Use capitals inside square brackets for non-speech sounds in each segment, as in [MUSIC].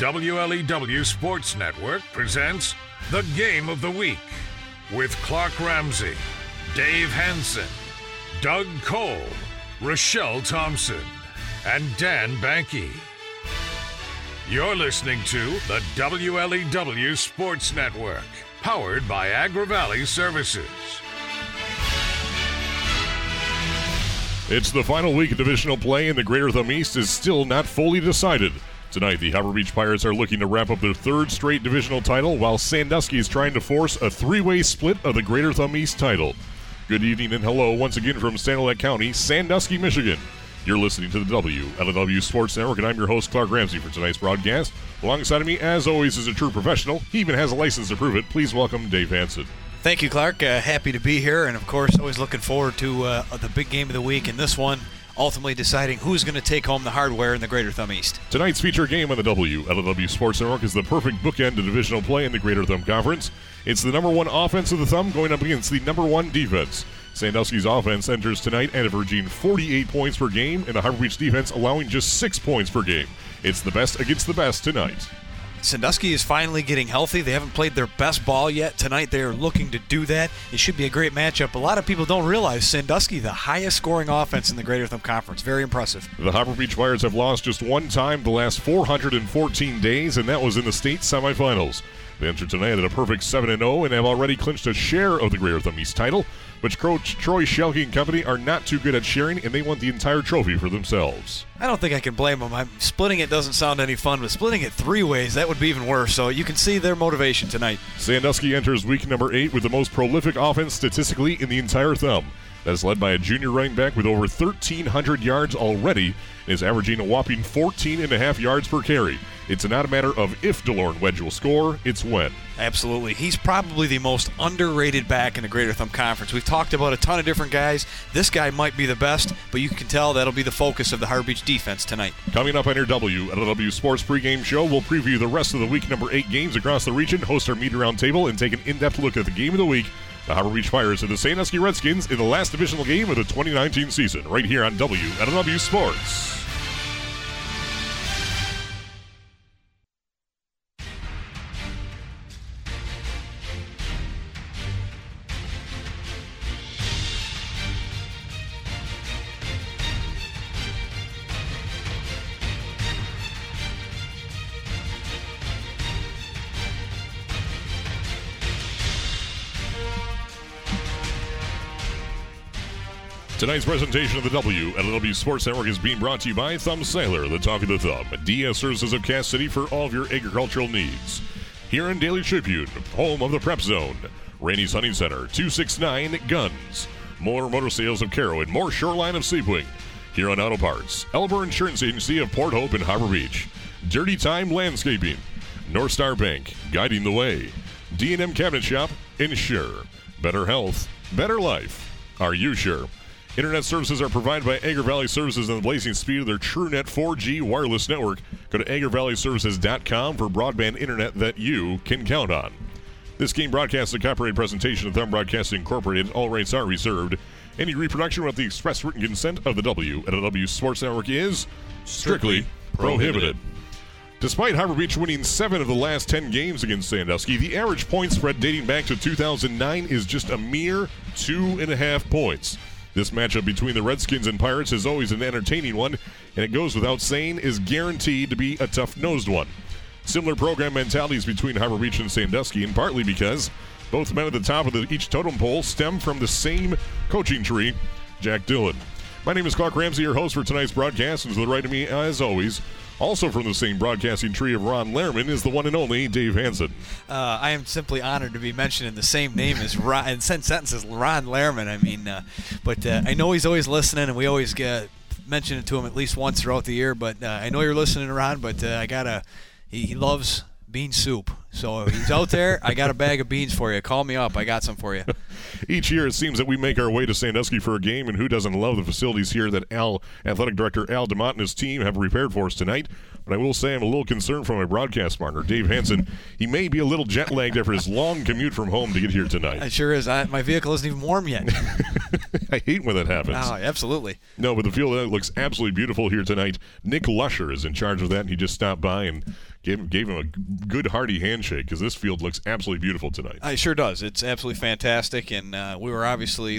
WLEW Sports Network presents The Game of the Week with Clark Ramsey, Dave Hanson, Doug Cole, Rochelle Thompson, and Dan Banky. You're listening to the WLEW Sports Network, powered by Agri Valley Services. It's the final week of divisional play, and the Greater Thumb East is still not fully decided. Tonight, the Harbor Beach Pirates are looking to wrap up their third straight divisional title, while Sandusky is trying to force a three way split of the Greater Thumb East title. Good evening and hello once again from Sanilac County, Sandusky, Michigan. You're listening to the WLEW Sports Network, and I'm your host, Clark Ramsey, for tonight's broadcast. Alongside of me, as always, is a true professional. He even has a license to prove it. Please welcome Dave Hanson. Thank you, Clark. Uh, happy to be here, and of course, always looking forward to uh, the big game of the week. And this one, ultimately deciding who's going to take home the hardware in the Greater Thumb East. Tonight's feature game on the WLEW Sports Network is the perfect bookend to divisional play in the Greater Thumb Conference. It's the number one offense of the Thumb going up against the number one defense. Sandusky's offense enters tonight at averaging 48 points per game, and the Harbor Beach defense allowing just six points per game. It's the best against the best tonight. Sandusky is finally getting healthy. They haven't played their best ball yet. Tonight they are looking to do that. It should be a great matchup. A lot of people don't realize Sandusky, the highest scoring offense in the Greater Thumb Conference. Very impressive. The Harbor Beach Pirates have lost just one time the last 414 days, and that was in the state semifinals. They enter tonight at a perfect 7 0 and have already clinched a share of the Greater Thumb East title. But Coach Troy Shelke and company are not too good at sharing, and they want the entire trophy for themselves. I don't think I can blame them. I'm, splitting it doesn't sound any fun, but splitting it three ways, that would be even worse. So you can see their motivation tonight. Sandusky enters week number eight with the most prolific offense statistically in the entire thumb. That is led by a junior running back with over 1,300 yards already is averaging a whopping 14 and a half yards per carry. It's not a matter of if DeLorne Wedge will score, it's when. Absolutely. He's probably the most underrated back in the Greater Thumb Conference. We've talked about a ton of different guys. This guy might be the best, but you can tell that'll be the focus of the Harbor Beach defense tonight. Coming up on your WLEW Sports pregame show, we'll preview the rest of the week number eight games across the region, host our media roundtable, and take an in depth look at the game of the week the Harbor Beach Pirates and the Sandusky Redskins in the last divisional game of the 2019 season, right here on WLEW Sports. Tonight's presentation of the WLEW Sports Network is being brought to you by Thumb Cellular, the talk of the thumb, DS services of Cass City for all of your agricultural needs. Huron Daily Tribune, home of the Prep Zone, Randy's Hunting Center, 269 Guns, more motor sales of Caro and more shoreline of Sebewaing. Here on Auto Parts, Elber Insurance Agency of Port Hope and Harbor Beach, Dirty Time Landscaping, North Star Bank, guiding the way, D&M Cabinet Shop, Insure, Better Health, Better Life. Are you sure? Internet services are provided by Agri Valley Services and the blazing speed of their TrueNet 4G wireless network. Go to agrivalleyservices.com for broadband internet that you can count on. This game broadcasts a copyrighted presentation of Thumb Broadcasting Incorporated. All rights are reserved. Any reproduction without the express written consent of the WLEW Sports Network is strictly prohibited. Despite Harbor Beach winning seven of the last 10 games against Sandusky, the average point spread dating back to 2009 is just a mere two and a half points. This matchup between the Redskins and Pirates is always an entertaining one, and it goes without saying is guaranteed to be a tough nosed one. Similar program mentalities between Harbor Beach and Sandusky, and partly because both men at the top of the, each totem pole stem from the same coaching tree, Jack Dillon. My name is Clark Ramsey, your host for tonight's broadcast, and to the right of me, as always, also from the same broadcasting tree of Ron Lehrman is the one and only Dave Hanson. Uh, I am simply honored to be mentioned in the same name as Ron, and sent sentences Ron Lehrman. I mean, uh, but uh, I know he's always listening, and we always get mention it to him at least once throughout the year. But uh, I know you're listening, Ron. But uh, I gotta. He, he loves bean soup. So if he's out there, I got a bag of beans for you. Call me up. I got some for you. [LAUGHS] Each year, it seems that we make our way to Sandusky for a game, and who doesn't love the facilities here that Al, athletic director Al DeMott and his team have prepared for us tonight? But I will say I'm a little concerned for my broadcast partner, Dave Hanson. He may be a little jet lagged after his long commute from home to get here tonight. It sure is. I, my vehicle isn't even warm yet. [LAUGHS] I hate when that happens. Oh, absolutely. No, but the field uh, looks absolutely beautiful here tonight. Nick Lusher is in charge of that, and he just stopped by and gave, gave him a good, hearty handshake because this field looks absolutely beautiful tonight. It sure does. It's absolutely fantastic, and uh, we were obviously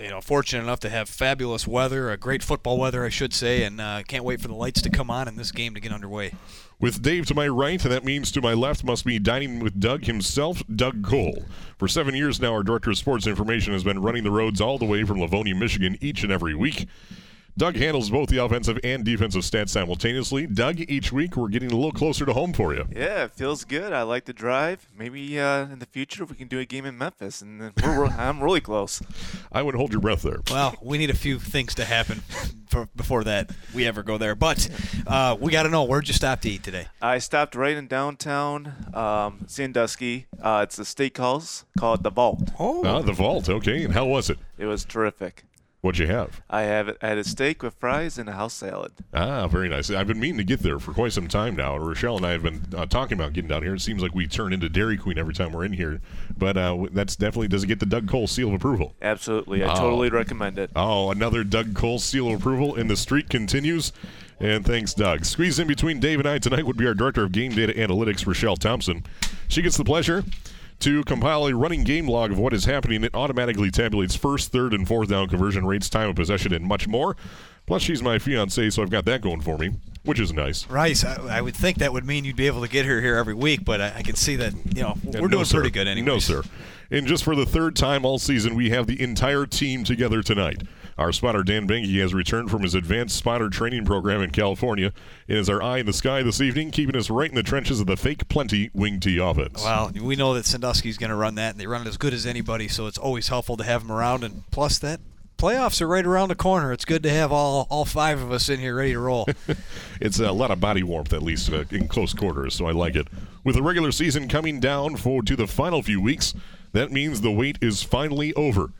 you know fortunate enough to have fabulous weather, a great football weather, I should say, and uh, can't wait for the lights to come on and this game to get underway. With Dave to my right, and that means to my left must be dining with Doug himself, Doug Cole. For seven years now, our director of sports information has been running the roads all the way from Livonia, Michigan, each and every week. Doug handles both the offensive and defensive stats simultaneously. Doug, each week we're getting a little closer to home for you. Yeah, it feels good. I like the drive. Maybe uh, in the future we can do a game in Memphis, and then we're, I'm really close. I would hold your breath there. Well, we need a few things to happen for, before that we ever go there. But uh, we got to know where'd you stop to eat today? I stopped right in downtown um, Sandusky. Uh, it's a steakhouse called the Vault. Oh, Ah, the vault. Okay, and how was it? It was terrific. What'd you have? I have I had a steak with fries and a house salad. Ah, very nice. I've been meaning to get there for quite some time now. Rochelle and I have been uh, talking about getting down here. It seems like we turn into Dairy Queen every time we're in here, but uh, that's definitely does it get the Doug Cole seal of approval. Absolutely, I Oh. totally recommend it. Oh, another Doug Cole seal of approval, and the streak continues. And thanks, Doug. Squeeze in between Dave and I tonight would be our director of game data analytics, Rochelle Thompson. She gets the pleasure to compile a running game log of what is happening. It automatically tabulates first, third, and fourth down conversion rates, time of possession, and much more. Plus, she's my fiance, so I've got that going for me, which is nice. Rice, I, I would think that would mean you'd be able to get her here every week, but I, I can see that you know we're No, doing sir. pretty good anyway. No, sir. And just for the third time all season, we have the entire team together tonight. Our spotter Dan Banky has returned from his advanced spotter training program in California and is our eye in the sky this evening, keeping us right in the trenches of the fake plenty wing T offense. Well, we know that Sandusky's going to run that, and they run it as good as anybody, so it's always helpful to have them around. And plus, that playoffs are right around the corner. It's good to have all all five of us in here ready to roll. [LAUGHS] It's a lot of body warmth, at least uh, in close quarters, so I like it. With the regular season coming down for to the final few weeks, that means the wait is finally over.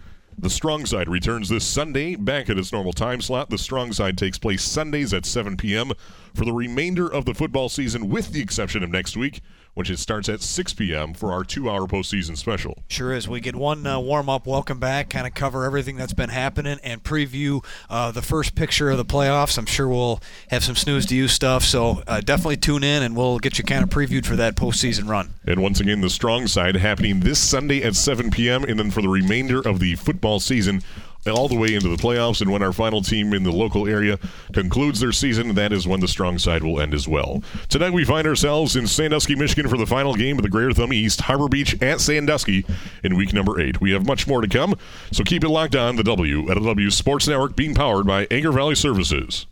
The Strong Side returns this Sunday back at its normal time slot. The Strong Side takes place Sundays at 7 p.m. for the remainder of the football season, with the exception of next week, which it starts at 6 p.m. for our two-hour postseason special. Sure is. We get one uh, warm up, welcome back, kind of cover everything that's been happening, and preview uh, the first picture of the playoffs. I'm sure we'll have some snooze to you stuff, so uh, definitely tune in, and we'll get you kind of previewed for that postseason run. And once again, the Strong Side happening this Sunday at 7 p.m. And then for the remainder of the football season, all the way into the playoffs. And when our final team in the local area concludes their season, that is when the Strong Side will end as well. Tonight, we find ourselves in Sandusky, Michigan for the final game of the Greater Thumb East, Harbor Beach at Sandusky in week number eight. We have much more to come, so keep it locked on the W at W Sports Network, being powered by Anchor Valley Services.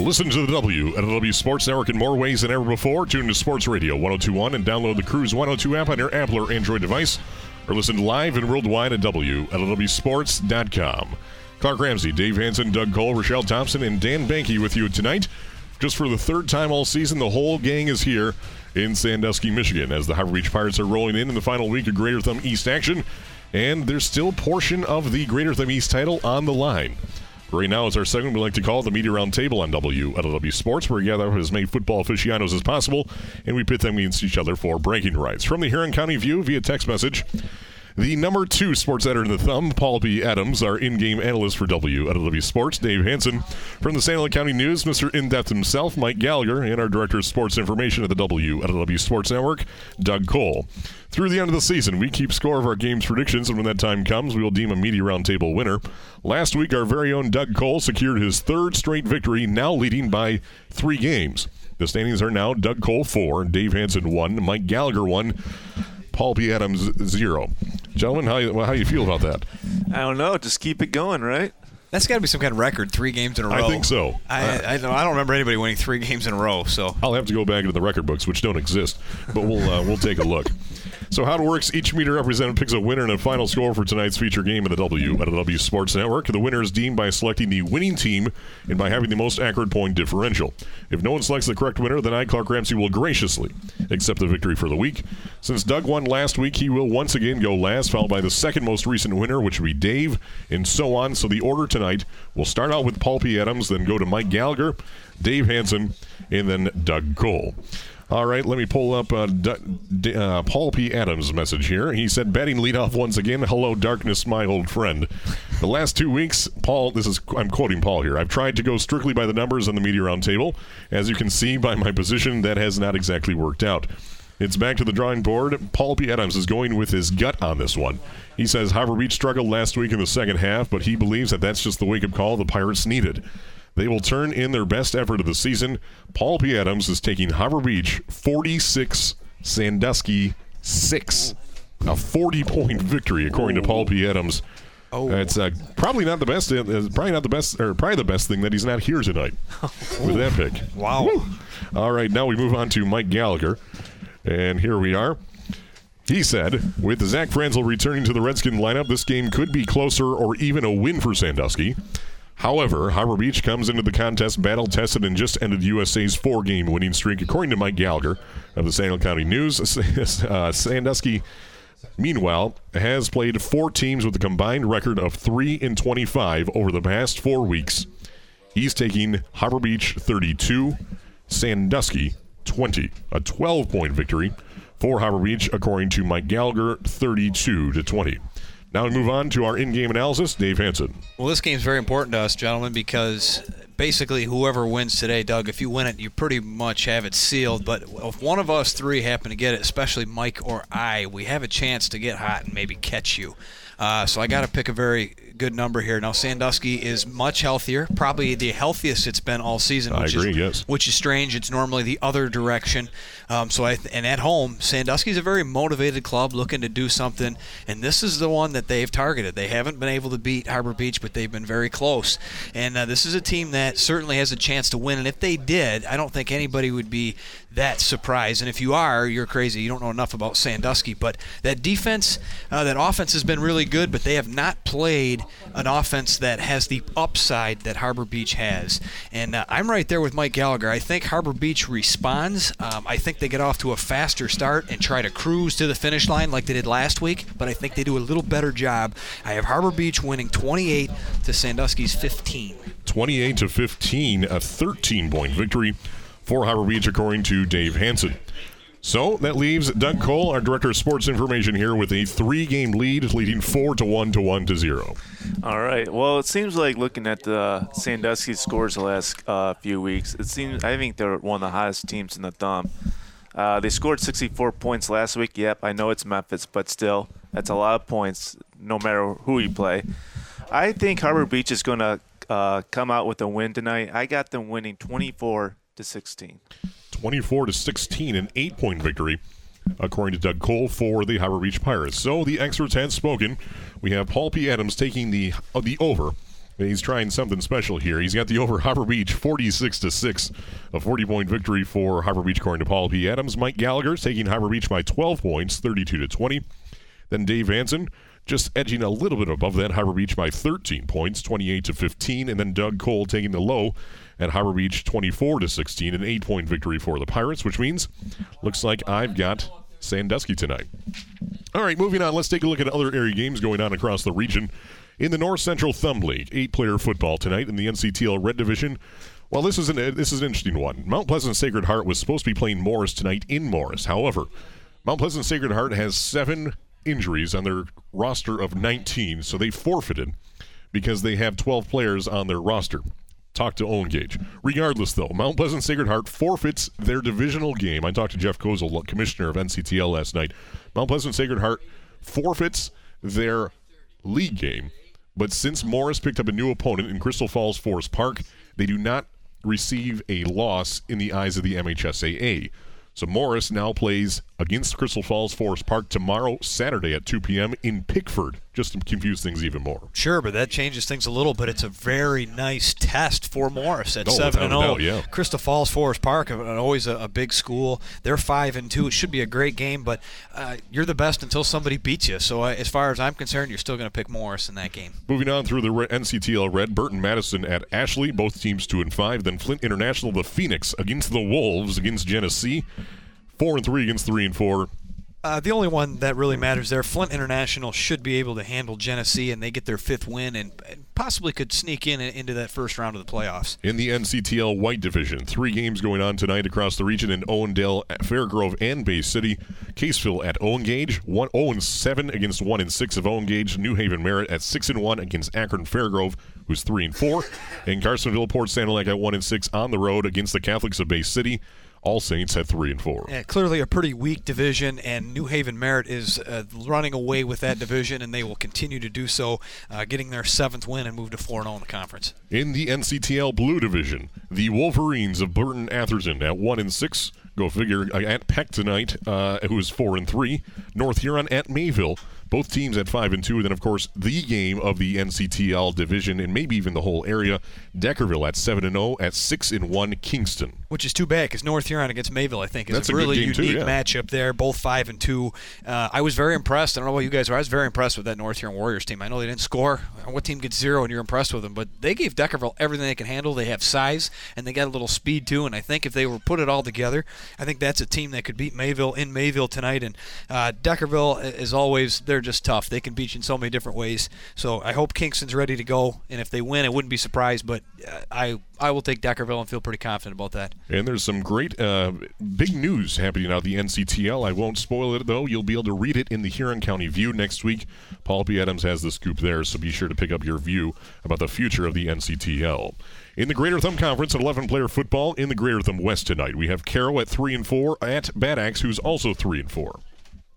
Listen to the W at W Sports Network in more ways than ever before. Tune to Sports Radio 1021 and download the Cruise 102 app on your Apple or Android device, or listen live and worldwide at W at WSports.com. Clark Ramsey, Dave Hanson, Doug Cole, Rochelle Thompson, and Dan Banky with you tonight. Just for the third time all season, the whole gang is here in Sandusky, Michigan, as the Harbor Beach Pirates are rolling in in the final week of Greater Thumb East action. And there's still portion of the Greater Thumb East title on the line. Right now is our segment we like to call the Media Round Table on W LW Sports, where we gather as many football aficionados as possible, and we pit them against each other for bragging rights. From the Huron County View via text message, the number two sports editor in the thumb, Paul P. Adams, our in-game analyst for W LW Sports, Dave Hanson. From the Sanilac County News, Mr. In-Depth himself, Mike Gallagher, and our director of sports information at the W LW Sports Network, Doug Cole. Through the end of the season, we keep score of our games predictions, and when that time comes, we will deem a media roundtable winner. Last week, our very own Doug Cole secured his third straight victory, now leading by three games. The standings are now Doug Cole four, Dave Hanson one, Mike Gallagher one, Paul P. Adams zero. Gentlemen, how you, well, how you feel about that? I don't know. Just keep it going, right? That's got to be some kind of record, three games in a row. I think so. I, I, don't, I don't remember anybody winning three games in a row, so I'll have to go back into the record books, which don't exist, but we'll uh, we'll take a look. So how it works, each meter representative picks a winner and a final score for tonight's feature game in the W at the W Sports Network. The winner is deemed by selecting the winning team and by having the most accurate point differential. If no one selects the correct winner, then I, Clark Ramsey, will graciously accept the victory for the week. Since Doug won last week, he will once again go last, followed by the second most recent winner, which would be Dave, and so on. So the order tonight will start out with Paul P. Adams, then go to Mike Gallagher, Dave Hanson, and then Doug Cole. All right, let me pull up uh, D- D- uh, Paul P. Adams' message here. He said, batting leadoff once again. Hello, darkness, my old friend. The last two weeks, Paul, this is, I'm quoting Paul here. I've tried to go strictly by the numbers on the media roundtable. As you can see by my position, that has not exactly worked out. It's back to the drawing board. Paul P. Adams is going with his gut on this one. He says Harbor Beach struggled last week in the second half, but he believes that that's just the wake up call the Pirates needed. They will turn in their best effort of the season. Paul P. Adams is taking Harbor Beach 46, Sandusky 6. A 40 point victory, according to Paul P. Adams. Oh, it's uh, probably not the best. Uh, probably not the best, or probably the best thing that he's not here tonight [LAUGHS] with that pick. Wow! Woo. All right, now we move on to Mike Gallagher, and here we are. He said, with Zach Franzel returning to the Redskin lineup, this game could be closer or even a win for Sandusky. However, Harbor Beach comes into the contest battle tested and just ended USA's four game winning streak, according to Mike Gallagher of the Sanilac County News. [LAUGHS] Uh, Sandusky, meanwhile, has played four teams with a combined record of 3 and 25 over the past four weeks. He's taking Harbor Beach 32, Sandusky 20, a 12 point victory for Harbor Beach, according to Mike Gallagher, 32 to 20. Now we move on to our in-game analysis. Dave Hanson. Well, this game's very important to us, gentlemen, because basically whoever wins today, Doug, if you win it, you pretty much have it sealed. But if one of us three happen to get it, especially Mike or I, we have a chance to get hot and maybe catch you. Uh, so I got to pick a very good number here. Now Sandusky is much healthier, probably the healthiest it's been all season. Which I agree. Is, yes. Which is strange. It's normally the other direction. Um, so I and at home, Sandusky's a very motivated club looking to do something, and this is the one that they've targeted. They haven't been able to beat Harbor Beach, but they've been very close. And uh, this is a team that certainly has a chance to win. And if they did, I don't think anybody would be that surprised. And if you are, you're crazy. You don't know enough about Sandusky. But that defense, uh, that offense has been really good, but they have not played an offense that has the upside that Harbor Beach has. And uh, I'm right there with Mike Gallagher. I think Harbor Beach responds. Um, I think they get off to a faster start and try to cruise to the finish line like they did last week, but I think they do a little better job. I have Harbor Beach winning 28 to Sandusky's 15. 28 to 15, a 13 point victory for Harbor Beach, according to Dave Hanson. So that leaves Doug Cole, our director of sports information, here with a three-game lead, leading four to one to one to zero. All right. Well, it seems like looking at the Sandusky scores the last uh, few weeks, it seems I think they're one of the hottest teams in the thumb. Uh, they scored 64 points last week. Yep, I know it's Memphis, but still, that's a lot of points, no matter who you play. I think Harbor Beach is going to uh, come out with a win tonight. I got them winning 24 to 16. 24 to 16, an eight point victory, according to Doug Cole for the Harbor Beach Pirates. So the experts had spoken. We have Paul P. Adams taking the uh, the over. He's trying something special here. He's got the over Harbor Beach 46 to 6, a 40 point victory for Harbor Beach according to Paul P. Adams. Mike Gallagher taking Harbor Beach by 12 points, 32 to 20. Then Dave Hanson just edging a little bit above that Harbor Beach by 13 points, 28 to 15, and then Doug Cole taking the low at Harbor Beach 24 to 16, an eight point victory for the Pirates, which means looks like I've got Sandusky tonight. All right, moving on. Let's take a look at other area games going on across the region. In the North Central Thumb League, eight-player football tonight in the NCTL Red Division. Well, this is an this is an interesting one. Mount Pleasant Sacred Heart was supposed to be playing Morrice tonight in Morrice. However, Mount Pleasant Sacred Heart has seven injuries on their roster of 19, so they forfeited because they have 12 players on their roster talk to Owen Gage. Regardless, though, Mount Pleasant Sacred Heart forfeits their divisional game. I talked to Jeff Kozel, commissioner of NCTL, last night. Mount Pleasant Sacred Heart forfeits their league game, but since Morrice picked up a new opponent in Crystal Falls Forest Park, they do not receive a loss in the eyes of the MHSAA. So Morrice now plays against Crystal Falls Forest Park tomorrow, Saturday at 2 p.m. in Pickford, just to confuse things even more. Sure, but that changes things a little. But it's a very nice test for Morrice at Oh, seven and zero. yeah. Crystal Falls Forest Park, always a, a big school. They're five and two. It should be a great game, but uh, you're the best until somebody beats you. So uh, as far as I'm concerned, you're still going to pick Morrice in that game. Moving on through the NCTL Red, Burton Madison at Ashley, both teams two and five. Then Flint International, the Phoenix against the Wolves against Genesee, four and three against three and four. Uh, the only one that really matters there, Flint International should be able to handle Genesee, and they get their fifth win and, and possibly could sneak in into that first round of the playoffs. In the NCTL White Division, three games going on tonight across the region in Owendale, Fairgrove, and Bay City. Caseville at Owen Gage, 1 0 7 against 1 and 6 of Owen Gage. New Haven Merritt at 6 and 1 against Akron Fairgrove, who's 3 and 4. And Carsonville Port Sanilac at 1 and 6 on the road against the Catholics of Bay City. All Saints at 3 and 4. Yeah, clearly a pretty weak division, and New Haven Merritt is uh, running away with that division, and they will continue to do so, uh, getting their seventh win and move to 4 and 0 in the conference. In the NCTL Blue Division, the Wolverines of Burton Atherton at one and six. Go figure. uh, At Peck tonight, uh, who is four and three. North Huron at Mayville. Both teams at five and two. And then, of course, the game of the NCTL division and maybe even the whole area. Deckerville at seven and zero. At six and one, Kingston. Which is too bad because North Huron against Mayville, I think, is That's a a really game, too, unique yeah. matchup there. Both five and two. Uh, I was very impressed. I don't know about you guys, but I was very impressed with that North Huron Warriors team. I know they didn't score. What team gets zero and you're impressed with them? But they gave Deckerville everything they can handle. They have size and they got a little speed too. And I think if they were put it all together, I think that's a team that could beat Mayville in Mayville tonight. And uh, Deckerville, as always, they're just tough. They can beat you in so many different ways. So I hope Kingston's ready to go. And if they win, I wouldn't be surprised. But I I will take Deckerville and feel pretty confident about that. And there's some great uh, big news happening out of the NCTL. I won't spoil it, though. You'll be able to read it in the Huron County View next week. Paul P. Adams has the scoop there, so be sure to pick up your view about the future of the NCTL. In the Greater Thumb Conference at 11 player football in the Greater Thumb West tonight, we have Caro at 3 and 4 at Bad Axe, who's also 3 and 4.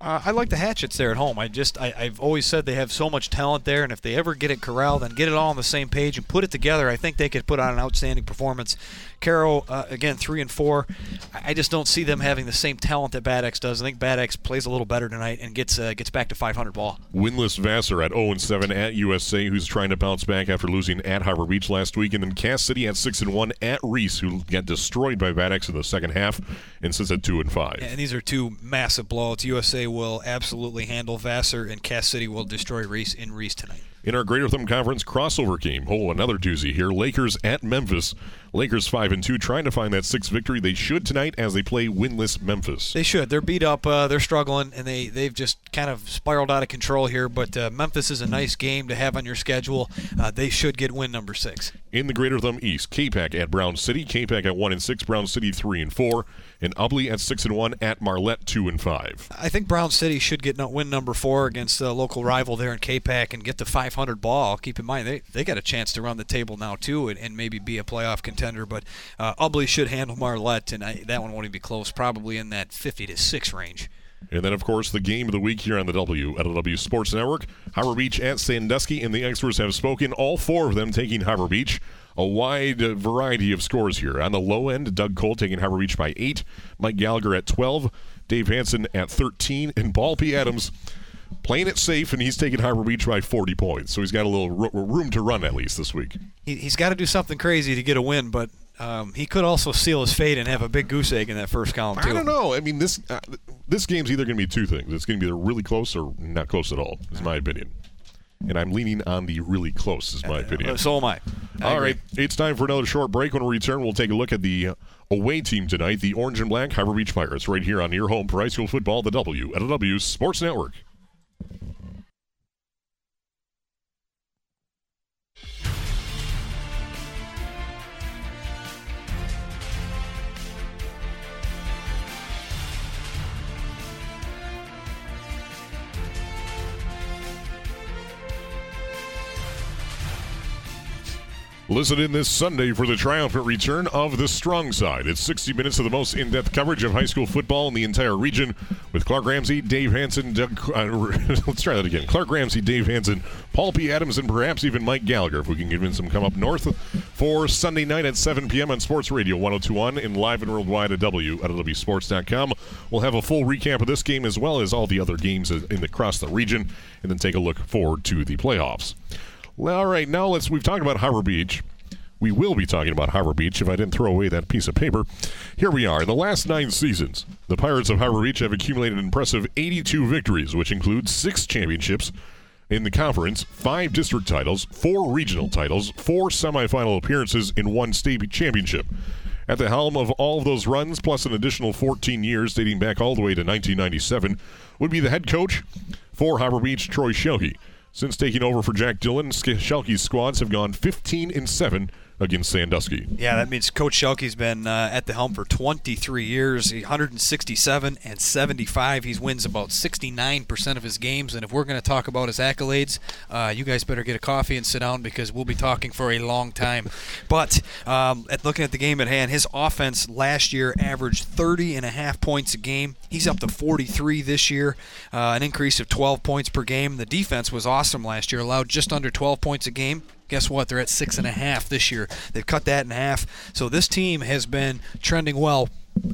Uh, I like the Hatchets there at home. I just I, I've always said they have so much talent there, and if they ever get it corralled and get it all on the same page and put it together, I think they could put on an outstanding performance. Caro uh, again three and four. I just don't see them having the same talent that Bad Axe does. I think Bad Axe plays a little better tonight and gets uh, gets back to 500 ball. Winless Vassar at 0 and 7 at USA, who's trying to bounce back after losing at Harbor Beach last week, and then Cass City at 6 and 1 at Reese, who got destroyed by Bad Axe in the second half, and sits at 2 and 5. And these are two massive blowouts. USA will absolutely handle Vassar, and Cass City will destroy Reese in Reese tonight. In our Greater Thumb Conference crossover game, oh, another doozy here. Lakers at Memphis. Lakers 5 and 2, trying to find that sixth victory. They should tonight as they play winless Memphis. They should. They're beat up. Uh, they're struggling, and they they've just kind of spiraled out of control here. But uh, Memphis is a nice game to have on your schedule. Uh, they should get win number six. In the Greater Thumb East, Capac at Brown City. Capac at 1 and 6, Brown City 3 and 4, and Ubly at 6 and 1 at Marlette 2 and 5. I think Brown City should get no, win number four against a local rival there in Capac and get the 500 ball. Keep in mind they they got a chance to run the table now too and, and maybe be a playoff contender. But uh, Ubly should handle Marlette, and I, that one won't even be close. Probably in that 50 to six range. And then, of course, the game of the week here on the W at W Sports Network. Harbor Beach at Sandusky, and the experts have spoken. All four of them taking Harbor Beach. A wide variety of scores here. On the low end, Doug Cole taking Harbor Beach by 8, Mike Gallagher at 12, Dave Hanson at 13, and Paul P. Adams playing it safe, and he's taking Harbor Beach by 40 points. So he's got a little ro- room to run at least this week. He, he's got to do something crazy to get a win, but um, he could also seal his fate and have a big goose egg in that first column too. I don't know. I mean, this uh, this game's either going to be two things. It's going to be either really close or not close at all. Is my opinion, and I'm leaning on the really close. Is my opinion. Uh, so am I. I All agree. right, it's time for another short break. When we return, we'll take a look at the away team tonight, the Orange and Black Harbor Beach Pirates, right here on your home for high school football, the W at a W Sports Network. Listen in this Sunday for the triumphant return of the Strong Side. It's 60 minutes of the most in depth coverage of high school football in the entire region with Clark Ramsey, Dave Hanson, Doug. Uh, [LAUGHS] let's try that again. Clark Ramsey, Dave Hanson, Paul P. Adams, and perhaps even Mike Gallagher if we can convince him come up north for Sunday night at 7 p.m. on Sports Radio 1021 and live and worldwide at W at. We'll have a full recap of this game as well as all the other games in across the region and then take a look forward to the playoffs. Well, all right, now let's. We've talked about Harbor Beach. We will be talking about Harbor Beach if I didn't throw away that piece of paper. Here we are. In the last nine seasons, the Pirates of Harbor Beach have accumulated an impressive 82 victories, which includes six championships in the conference, five district titles, four regional titles, four semifinal appearances, and one state championship. At the helm of all of those runs, plus an additional 14 years dating back all the way to 1997, would be the head coach for Harbor Beach, Troy Shelkey. Since taking over for Jack Dillon, Shelkey's squads have gone 15 and 7 against Sandusky. Yeah, that means Coach Shelkey's been uh, at the helm for 23 years, 167 and 75. He wins about 69% of his games. And if we're going to talk about his accolades, uh, you guys better get a coffee and sit down because we'll be talking for a long time. But um, at looking at the game at hand, his offense last year averaged 30 and a half points a game. He's up to 43 this year, uh, an increase of 12 points per game. The defense was awesome last year, allowed just under 12 points a game guess what? They're at six and a half this year. They've cut that in half. So this team has been trending well.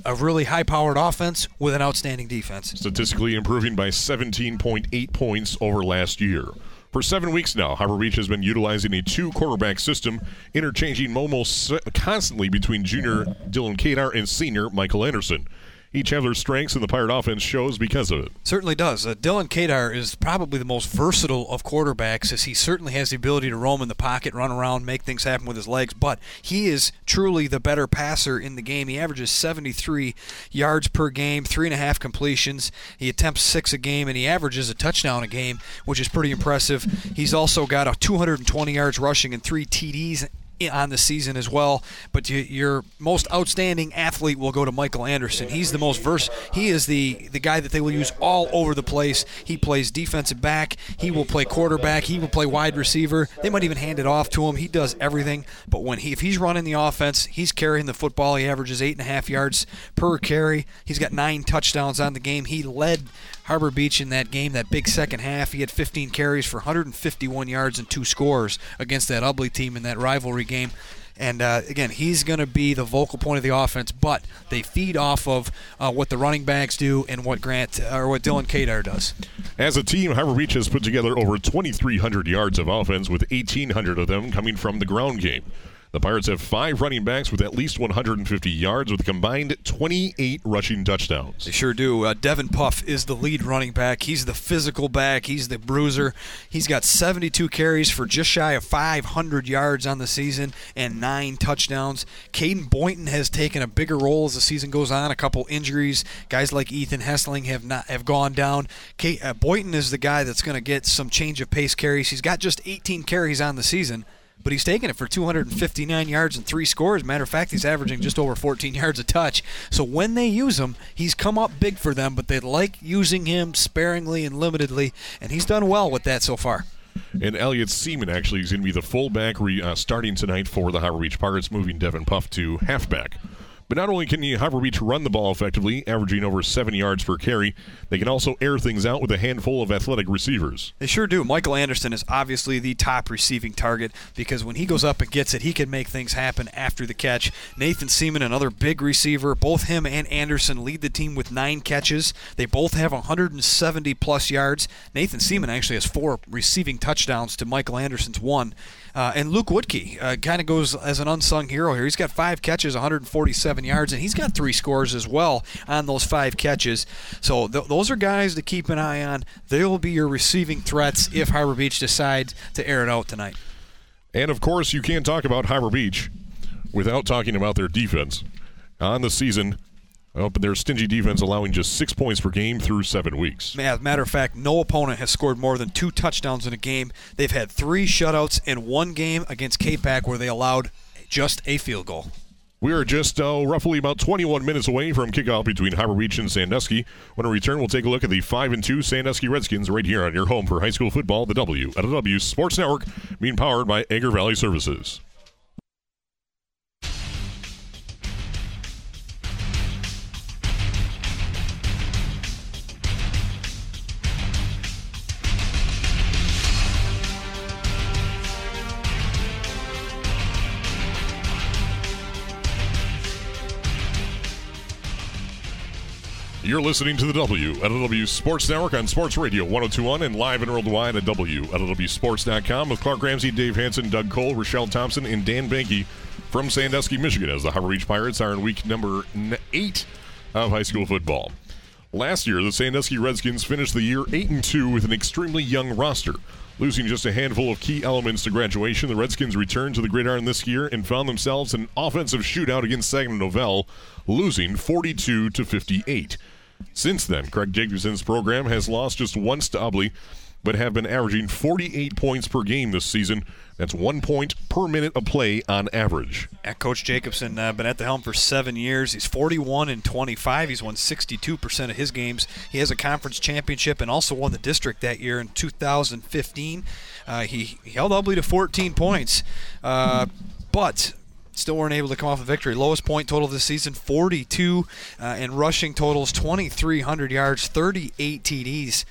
A really high powered offense with an outstanding defense. Statistically improving by 17.8 points over last year. For seven weeks now, Harbor Beach has been utilizing a two quarterback system, interchanging almost constantly between junior Dylan Kadar and senior Michael Anderson each have their strengths, and the Pirate offense shows because of it. Certainly does. Uh, Dylan Kadar is probably the most versatile of quarterbacks, as he certainly has the ability to roam in the pocket, run around, make things happen with his legs. But he is truly the better passer in the game. He averages 73 yards per game, three and a half completions. He attempts six a game, and he averages a touchdown a game, which is pretty impressive. He's also got a 220 yards rushing and three TDs on the season as well. But your most outstanding athlete will go to Michael Anderson. He's the most verse. He is the the guy that they will use all over the place. He plays defensive back. He will play quarterback. He will play wide receiver. They might even hand it off to him. He does everything. But when he if he's running the offense, he's carrying the football. He averages eight and a half yards per carry. He's got nine touchdowns on the game. He led Harbor Beach in that game, that big second half. He had 15 carries for 151 yards and two scores against that Ubly team in that rivalry game. And uh, again, he's going to be the vocal point of the offense, but they feed off of uh, what the running backs do and what Grant or what Dylan Kadar does. As a team, Harbor Beach has put together over 2,300 yards of offense, with 1,800 of them coming from the ground game. The Pirates have five running backs with at least 150 yards, with combined 28 rushing touchdowns. They sure do. Uh, Devin Puff is the lead running back. He's the physical back. He's the bruiser. He's got 72 carries for just shy of 500 yards on the season and nine touchdowns. Caden Boynton has taken a bigger role as the season goes on. A couple injuries. Guys like Ethan Hessling have not have gone down. Kate, uh, Boynton is the guy that's going to get some change of pace carries. He's got just 18 carries on the season but he's taking it for 259 yards and three scores. Matter of fact, he's averaging just over 14 yards a touch. So when they use him, he's come up big for them, but they like using him sparingly and limitedly, and he's done well with that so far. And Elliot Seaman actually is going to be the fullback re, uh, starting tonight for the Harbor Beach Pirates, moving Devin Puff to halfback. But not only can Harbor Beach run the ball effectively, averaging over seven yards per carry, they can also air things out with a handful of athletic receivers. They sure do. Michael Anderson is obviously the top receiving target because when he goes up and gets it, he can make things happen after the catch. Nathan Seaman, another big receiver, both him and Anderson lead the team with nine catches. They both have 170 plus yards. Nathan Seaman actually has four receiving touchdowns to Michael Anderson's one. Uh, and Luke Woodkey uh, kind of goes as an unsung hero here. He's got five catches, 147 yards, and he's got three scores as well on those five catches. So th- those are guys to keep an eye on. They will be your receiving threats if Harbor Beach decides to air it out tonight. And of course, you can't talk about Harbor Beach without talking about their defense. On the season, Oh, but their stingy defense allowing just six points per game through seven weeks. As a matter of fact, no opponent has scored more than two touchdowns in a game. They've had three shutouts in one game against Capac where they allowed just a field goal. We are just uh, roughly about 21 minutes away from kickoff between Harbor Beach and Sandusky. When we return, we'll take a look at the 5 and 2 Sandusky Redskins right here on your home for high school football, the W at W Sports Network, being powered by Agri Valley Services. You're listening to the W LLW Sports Network on Sports Radio 1021 and live and worldwide at WLEWSports.com with Clark Ramsey, Dave Hanson, Doug Cole, Rochelle Thompson, and Dan Banky from Sandusky, Michigan, as the Harbor Beach Pirates are in week number eight of high school football. Last year, the Sandusky Redskins finished the year 8 and 2 with an extremely young roster. Losing just a handful of key elements to graduation, the Redskins returned to the gridiron this year and found themselves in an offensive shootout against Saginaw Nouvel, losing 42 to 58. Since then, Craig Jacobson's program has lost just once to Ubly, but have been averaging 48 points per game this season. That's one point per minute of play on average. Coach Jacobson uh, been at the helm for seven years. He's 41 and 25. He's won 62% of his games. He has a conference championship and also won the district that year in 2015. Uh, he, he held Ubly to 14 points, uh, but still weren't able to come off a victory. Lowest point total this season, 42, uh, and rushing totals, 2,300 yards, 38 TDs.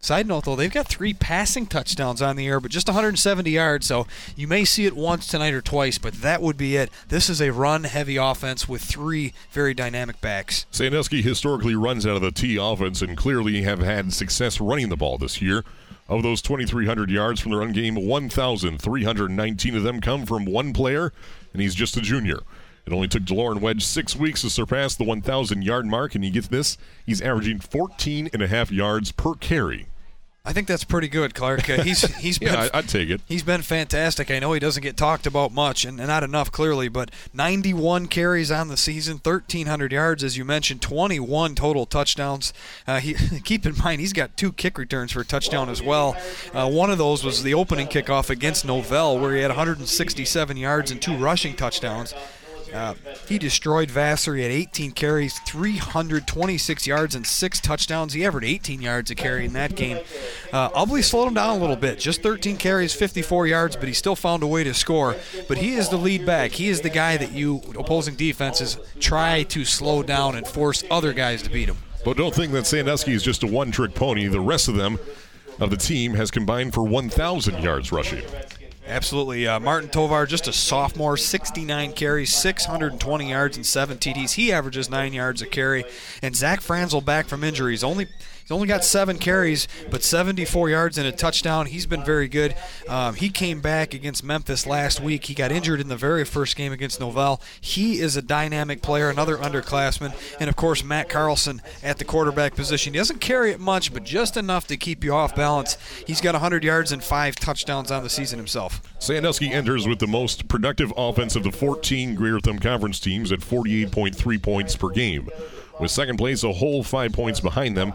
Side note, though, they've got three passing touchdowns on the air, but just 170 yards, so you may see it once tonight or twice, but that would be it. This is a run-heavy offense with three very dynamic backs. Sandusky historically runs out of the T offense and clearly have had success running the ball this year. Of those 2,300 yards from the run game, 1,319 of them come from one player, and he's just a junior. It only took DeLorean Wedge six weeks to surpass the 1,000 yard mark, and he gets this. He's averaging 14 and a half yards per carry. I think that's pretty good, Clark. Uh, he's [LAUGHS] he's yeah, been I'd take it. He's been fantastic. I know he doesn't get talked about much, and, and not enough clearly, but 91 carries on the season, 1,300 yards, as you mentioned, 21 total touchdowns. Uh, he, [LAUGHS] keep in mind he's got two kick returns for a touchdown as well. Uh, one of those was the opening kickoff against Nouvel, where he had 167 yards and two rushing touchdowns. Uh, he destroyed Vassar. He had 18 carries, 326 yards, and six touchdowns. He averaged 18 yards a carry in that game. Uh, Ubly slowed him down a little bit. Just 13 carries, 54 yards, but he still found a way to score. But he is the lead back. He is the guy that you opposing defenses try to slow down and force other guys to beat him. But don't think that Sandusky is just a one-trick pony. The rest of them, of the team, has combined for 1,000 yards rushing. Absolutely. Uh, Martin Tovar, just a sophomore, 69 carries, 620 yards, and seven TDs. He averages nine yards a carry. And Zach Franzel back from injuries. Only He's only got seven carries, but 74 yards and a touchdown. He's been very good. Um, he came back against Memphis last week. He got injured in the very first game against Nouvel. He is a dynamic player, another underclassman. And of course, Matt Carlson at the quarterback position. He doesn't carry it much, but just enough to keep you off balance. He's got 100 yards and five touchdowns on the season himself. Sandusky enters with the most productive offense of the 14 Greater Thumb Conference teams at 48.3 points per game, with second place a whole five points behind them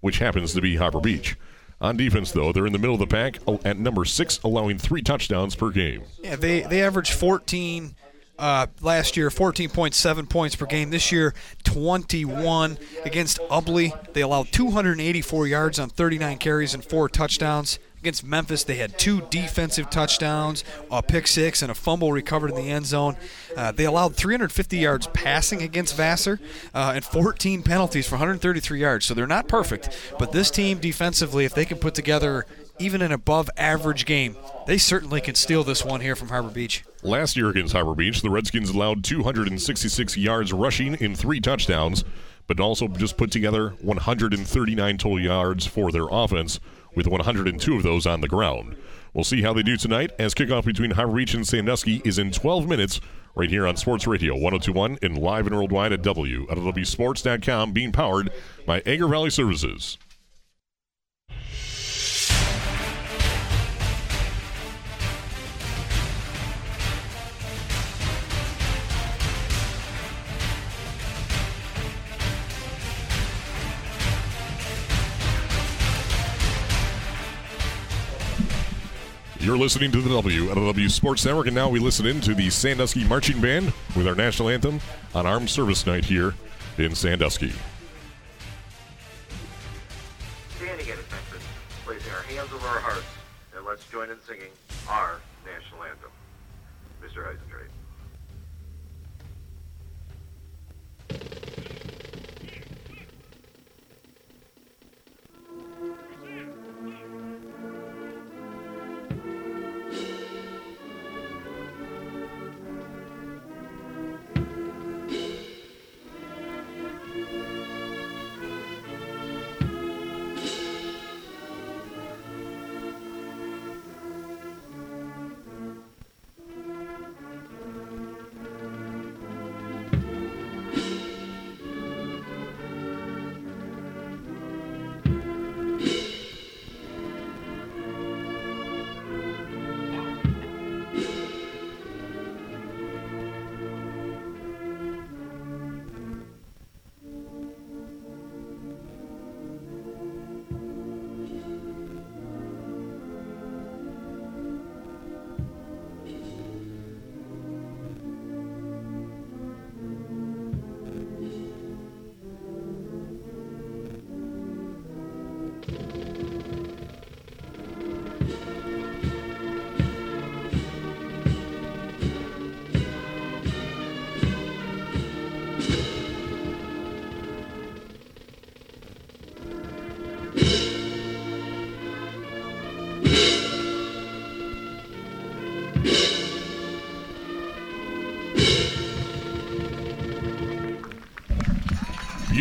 which happens to be Harbor Beach. On defense, though, they're in the middle of the pack at number six, allowing three touchdowns per game. Yeah, they they average 14 uh, last year, 14.7 points per game. This year, 21 against Ubly. They allowed 284 yards on 39 carries and four touchdowns. Against Memphis, they had two defensive touchdowns, a pick six, and a fumble recovered in the end zone. Uh, they allowed 350 yards passing against Vassar uh, and 14 penalties for 133 yards. So they're not perfect, but this team defensively, if they can put together even an above average game, they certainly can steal this one here from Harbor Beach. Last year against Harbor Beach, the Redskins allowed 266 yards rushing in three touchdowns, but also just put together 139 total yards for their offense with 102 of those on the ground. We'll see how they do tonight as kickoff between Harbor Beach and Sandusky is in 12 minutes right here on Sports Radio 1021 and live and worldwide at WLEWSports.com being powered by Agri Valley Services. You're listening to the WLEW Sports Network, and now we listen in to the Sandusky Marching Band with our national anthem on Armed Service Night here in Sandusky. Standing at attention, placing our hands over our hearts, and let's join in singing our national anthem. Mr. Eisendrath.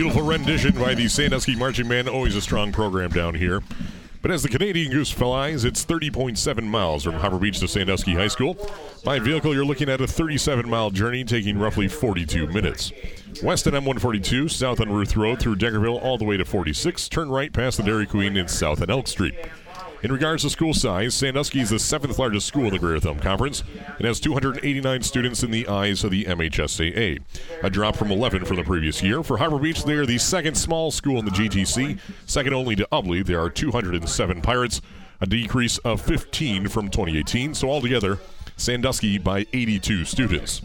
Beautiful rendition by the Sandusky Marching Band. Always a strong program down here. But as the Canadian Goose flies, it's 30.7 miles from Harbor Beach to Sandusky High School. By vehicle, you're looking at a 37 mile journey taking roughly 42 minutes. West on M142, south on Ruth Road through Deckerville all the way to 46. Turn right past the Dairy Queen and south on Elk Street. In regards to school size, Sandusky is the seventh largest school in the Greater Thumb Conference and has 289 students in the eyes of the MHSAA, a drop from 11 from the previous year. For Harbor Beach, they are the second small school in the GTC, second only to Ubly. There are 207 Pirates, a decrease of 15 from 2018. So altogether, Sandusky by 82 students.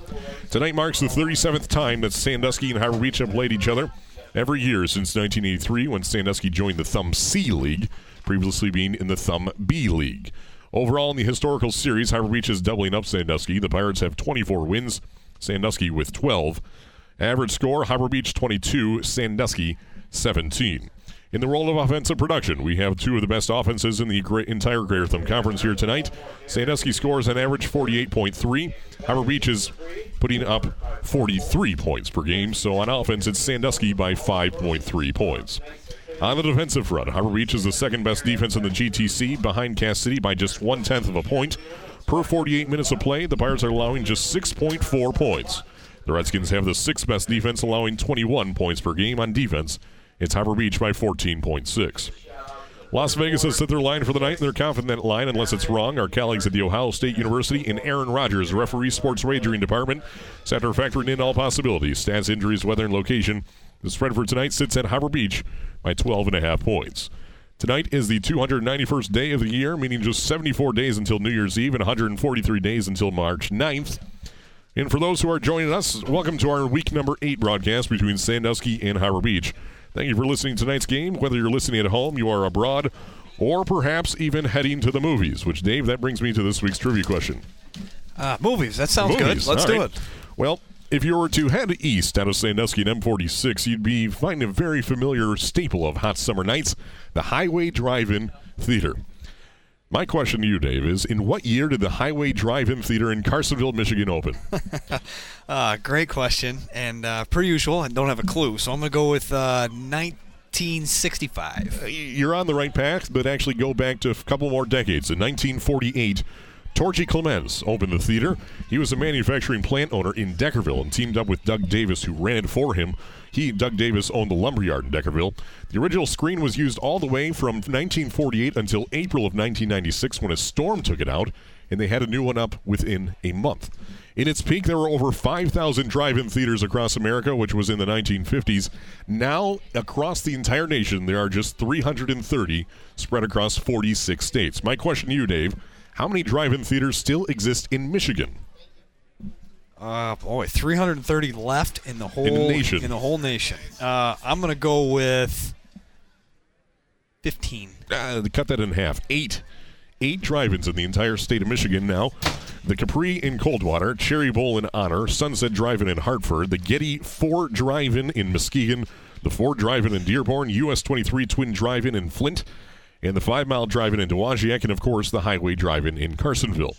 Tonight marks the 37th time that Sandusky and Harbor Beach have played each other. Every year since 1983, when Sandusky joined the Thumb C League, previously being in the Thumb B League. Overall, in the historical series, Harbor Beach is doubling up Sandusky. The Pirates have 24 wins, Sandusky with 12. Average score Harbor Beach 22, Sandusky 17. In the role of offensive production, we have two of the best offenses in the great, entire Greater Thumb Conference here tonight. Sandusky scores an average 48.3. Harbor Beach is putting up 43 points per game. So on offense, it's Sandusky by 5.3 points. On the defensive front, Harbor Beach is the second best defense in the GTC, behind Cass City by just one tenth of a point. Per 48 minutes of play, the Pirates are allowing just 6.4 points. The Redskins have the sixth best defense, allowing 21 points per game on defense. It's Harbor Beach by 14.6. Las Vegas has set their line for the night, and they're confident that line unless it's wrong. Our colleagues at The Ohio State University and Aaron Rodgers, referee sports wagering department, after factoring in all possibilities, stats, injuries, weather, and location. The spread for tonight sits at Harbor Beach by 12 and a half points. Tonight is the 291st day of the year, meaning just 74 days until New Year's Eve and 143 days until March 9th. And for those who are joining us, welcome to our week number eight broadcast between Sandusky and Harbor Beach. Thank you for listening to tonight's game. Whether you're listening at home, you are abroad, or perhaps even heading to the movies, which, Dave, that brings me to this week's trivia question. Uh, movies. That sounds Movies, good. Let's all do right. it. Well, if you were to head east out of Sandusky and M46, you'd be finding a very familiar staple of hot summer nights the Highway Drive In Theater. My question to you, Dave, is in what year did the Highway Drive In Theater in Carsonville, Michigan open? [LAUGHS] Uh, great question. And uh, per usual, I don't have a clue. So I'm going to go with uh, 1965. You're on the right path, but actually go back to a couple more decades. In 1948, Torchy Clemens opened the theater. He was a manufacturing plant owner in Deckerville and teamed up with Doug Davis, who ran it for him. He, Doug Davis, owned the lumberyard in Deckerville. The original screen was used all the way from 1948 until April of 1996 when a storm took it out, and they had a new one up within a month. In its peak, there were over 5,000 drive in theaters across America, which was in the 1950s. Now, across the entire nation, there are just 330 spread across 46 states. My question to you, Dave how many drive in theaters still exist in Michigan? Uh, boy, 330 left in the whole nation. In the whole nation. Uh, I'm going to go with 15. Uh, cut that in half. Eight. Eight drive ins in the entire state of Michigan now. The Capri in Coldwater, Cherry Bowl in Honor, Sunset Drive In in Hartford, the Getty Four Drive In in Muskegon, the Ford Drive In in Dearborn, US 23 Twin Drive In in Flint, and the Five Mile Drive In in Dowagiac, and of course the Highway Drive In in Carsonville.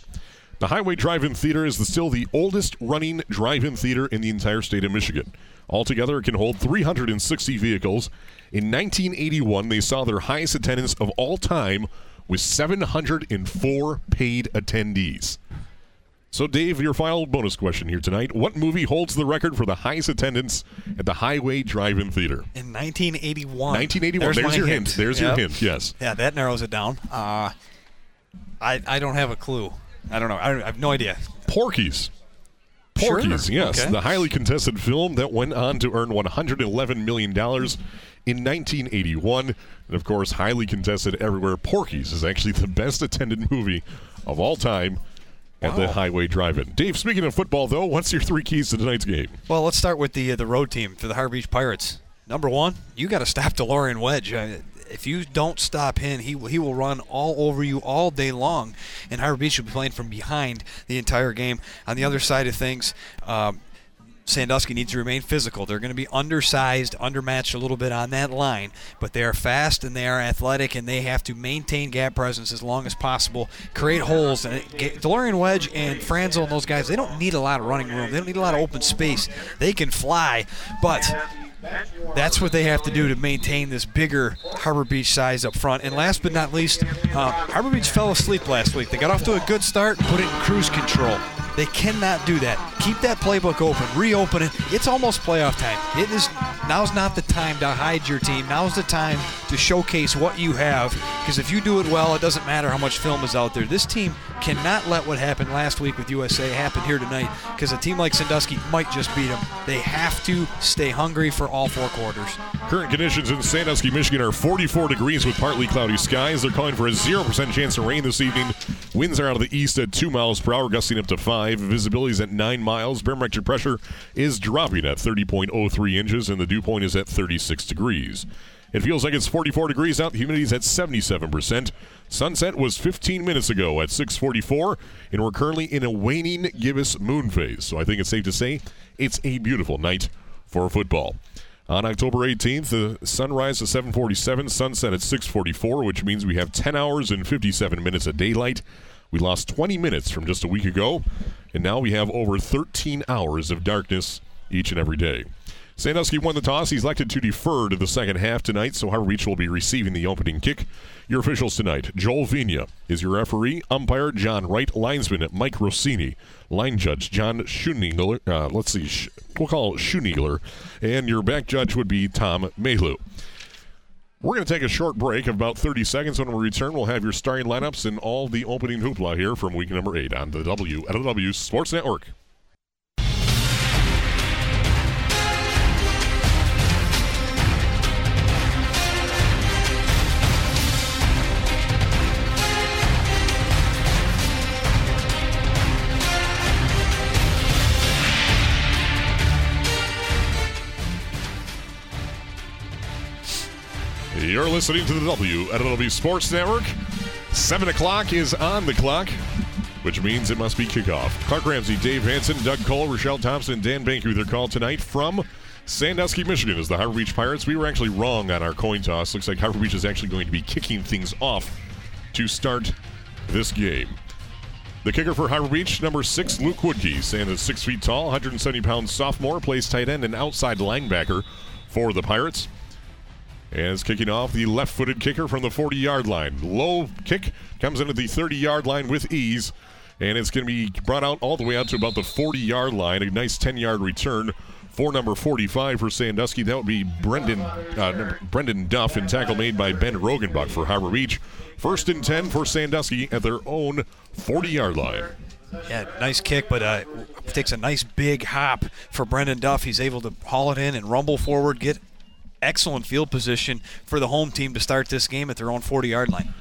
The Highway Drive In Theater is the, still the oldest running drive in theater in the entire state of Michigan. Altogether, it can hold 360 vehicles. In 1981, they saw their highest attendance of all time with 704 paid attendees. So, Dave, your final bonus question here tonight. What movie holds the record for the highest attendance at the Highway Drive In Theater? In 1981. 1981. There's, There's, your hint. There's Yep. your hint, yes. Yeah, that narrows it down. Uh, I I don't have a clue. I don't know. I, I have no idea. Porky's. Sure. Yes. Okay. The highly contested film that went on to earn $111 million in 1981. And, of course, highly contested everywhere. Porky's is actually the best attended movie of all time at the Highway Drive-In. Dave, speaking of football, though, what's your three keys to tonight's game? Well, let's start with the uh, the road team for the Harbor Beach Pirates. Number one, you got to stop DeLorean Wedge. Uh, if you don't stop him, he will, he will run all over you all day long. And Harbor Beach will be playing from behind the entire game. On the other side of things, um, Sandusky needs to remain physical. They're going to be undersized, undermatched a little bit on that line, but they are fast and they are athletic, and they have to maintain gap presence as long as possible, create holes. And get- DeLorean Wedge and Franzel and those guys, they don't need a lot of running room. They don't need a lot of open space. They can fly, but That's what they have to do to maintain this bigger Harbor Beach size up front. And last but not least, uh, Harbor Beach fell asleep last week. They got off to a good start put it in cruise control. They cannot do that. Keep that playbook open, reopen it. It's almost playoff time. It is now's not the time to hide your team. Now's the time to showcase what you have. Because if you do it well, it doesn't matter how much film is out there. This team cannot let what happened last week with USA happen here tonight. Because a team like Sandusky might just beat them. They have to stay hungry for all four quarters. Current conditions in Sandusky, Michigan are 44 degrees with partly cloudy skies. They're calling for a 0% chance of rain this evening. Winds are out of the east at 2 miles per hour, gusting up to 5. Visibility is at 9 miles. Barometric pressure is dropping at 30.03 inches, and the dew point is at 36 degrees. It feels like it's 44 degrees out. Humidity is at 77%. Sunset was 15 minutes ago at 6:44, and we're currently in a waning gibbous moon phase. So I think it's safe to say it's a beautiful night for football. On October 18th, the sunrise at 7:47, sunset at 6:44, which means we have 10 hours and 57 minutes of daylight. We lost 20 minutes from just a week ago, and now we have over 13 hours of darkness each and every day. Sandusky won the toss. He's elected to defer to the second half tonight, so Harbor Beach will be receiving the opening kick. Your officials tonight Joel Vina is your referee, umpire John Wright, linesman Mike Rossini, line judge John Schunigler. Uh, let's see, we'll call it Schunigler, and your back judge would be Tom Mehlu. We're going to take a short break of about 30 seconds. When we return, we'll have your starting lineups and all the opening hoopla here from week number eight on the W LW Sports Network. You're listening to the W at LW Sports Network. 7 o'clock is on the clock, which means it must be kickoff. Clark Ramsey, Dave Hanson, Doug Cole, Rochelle Thompson, Dan Bank with their call tonight from Sandusky, Michigan, is the Harbor Beach Pirates. We were actually wrong on our coin toss. Looks like Harbor Beach is actually going to be kicking things off to start this game. The kicker for Harbor Beach, number six, Luke Woodkey, stands six feet tall, 170 pound sophomore, plays tight end and outside linebacker for the Pirates. And is kicking off the left footed kicker from the 40 yard line. Low kick comes into the 30 yard line with ease. And it's going to be brought out all the way out to about the 40 yard line. A nice 10 yard return for number 45 for Sandusky. That would be Brendan uh, Brendan Duff and tackle made by Ben Rogenbach for Harbor Beach. First and 10 for Sandusky at their own 40 yard line. Yeah, nice kick, but uh, takes a nice big hop for Brendan Duff. He's able to haul it in and rumble forward, get excellent field position for the home team to start this game at their own 40 yard line.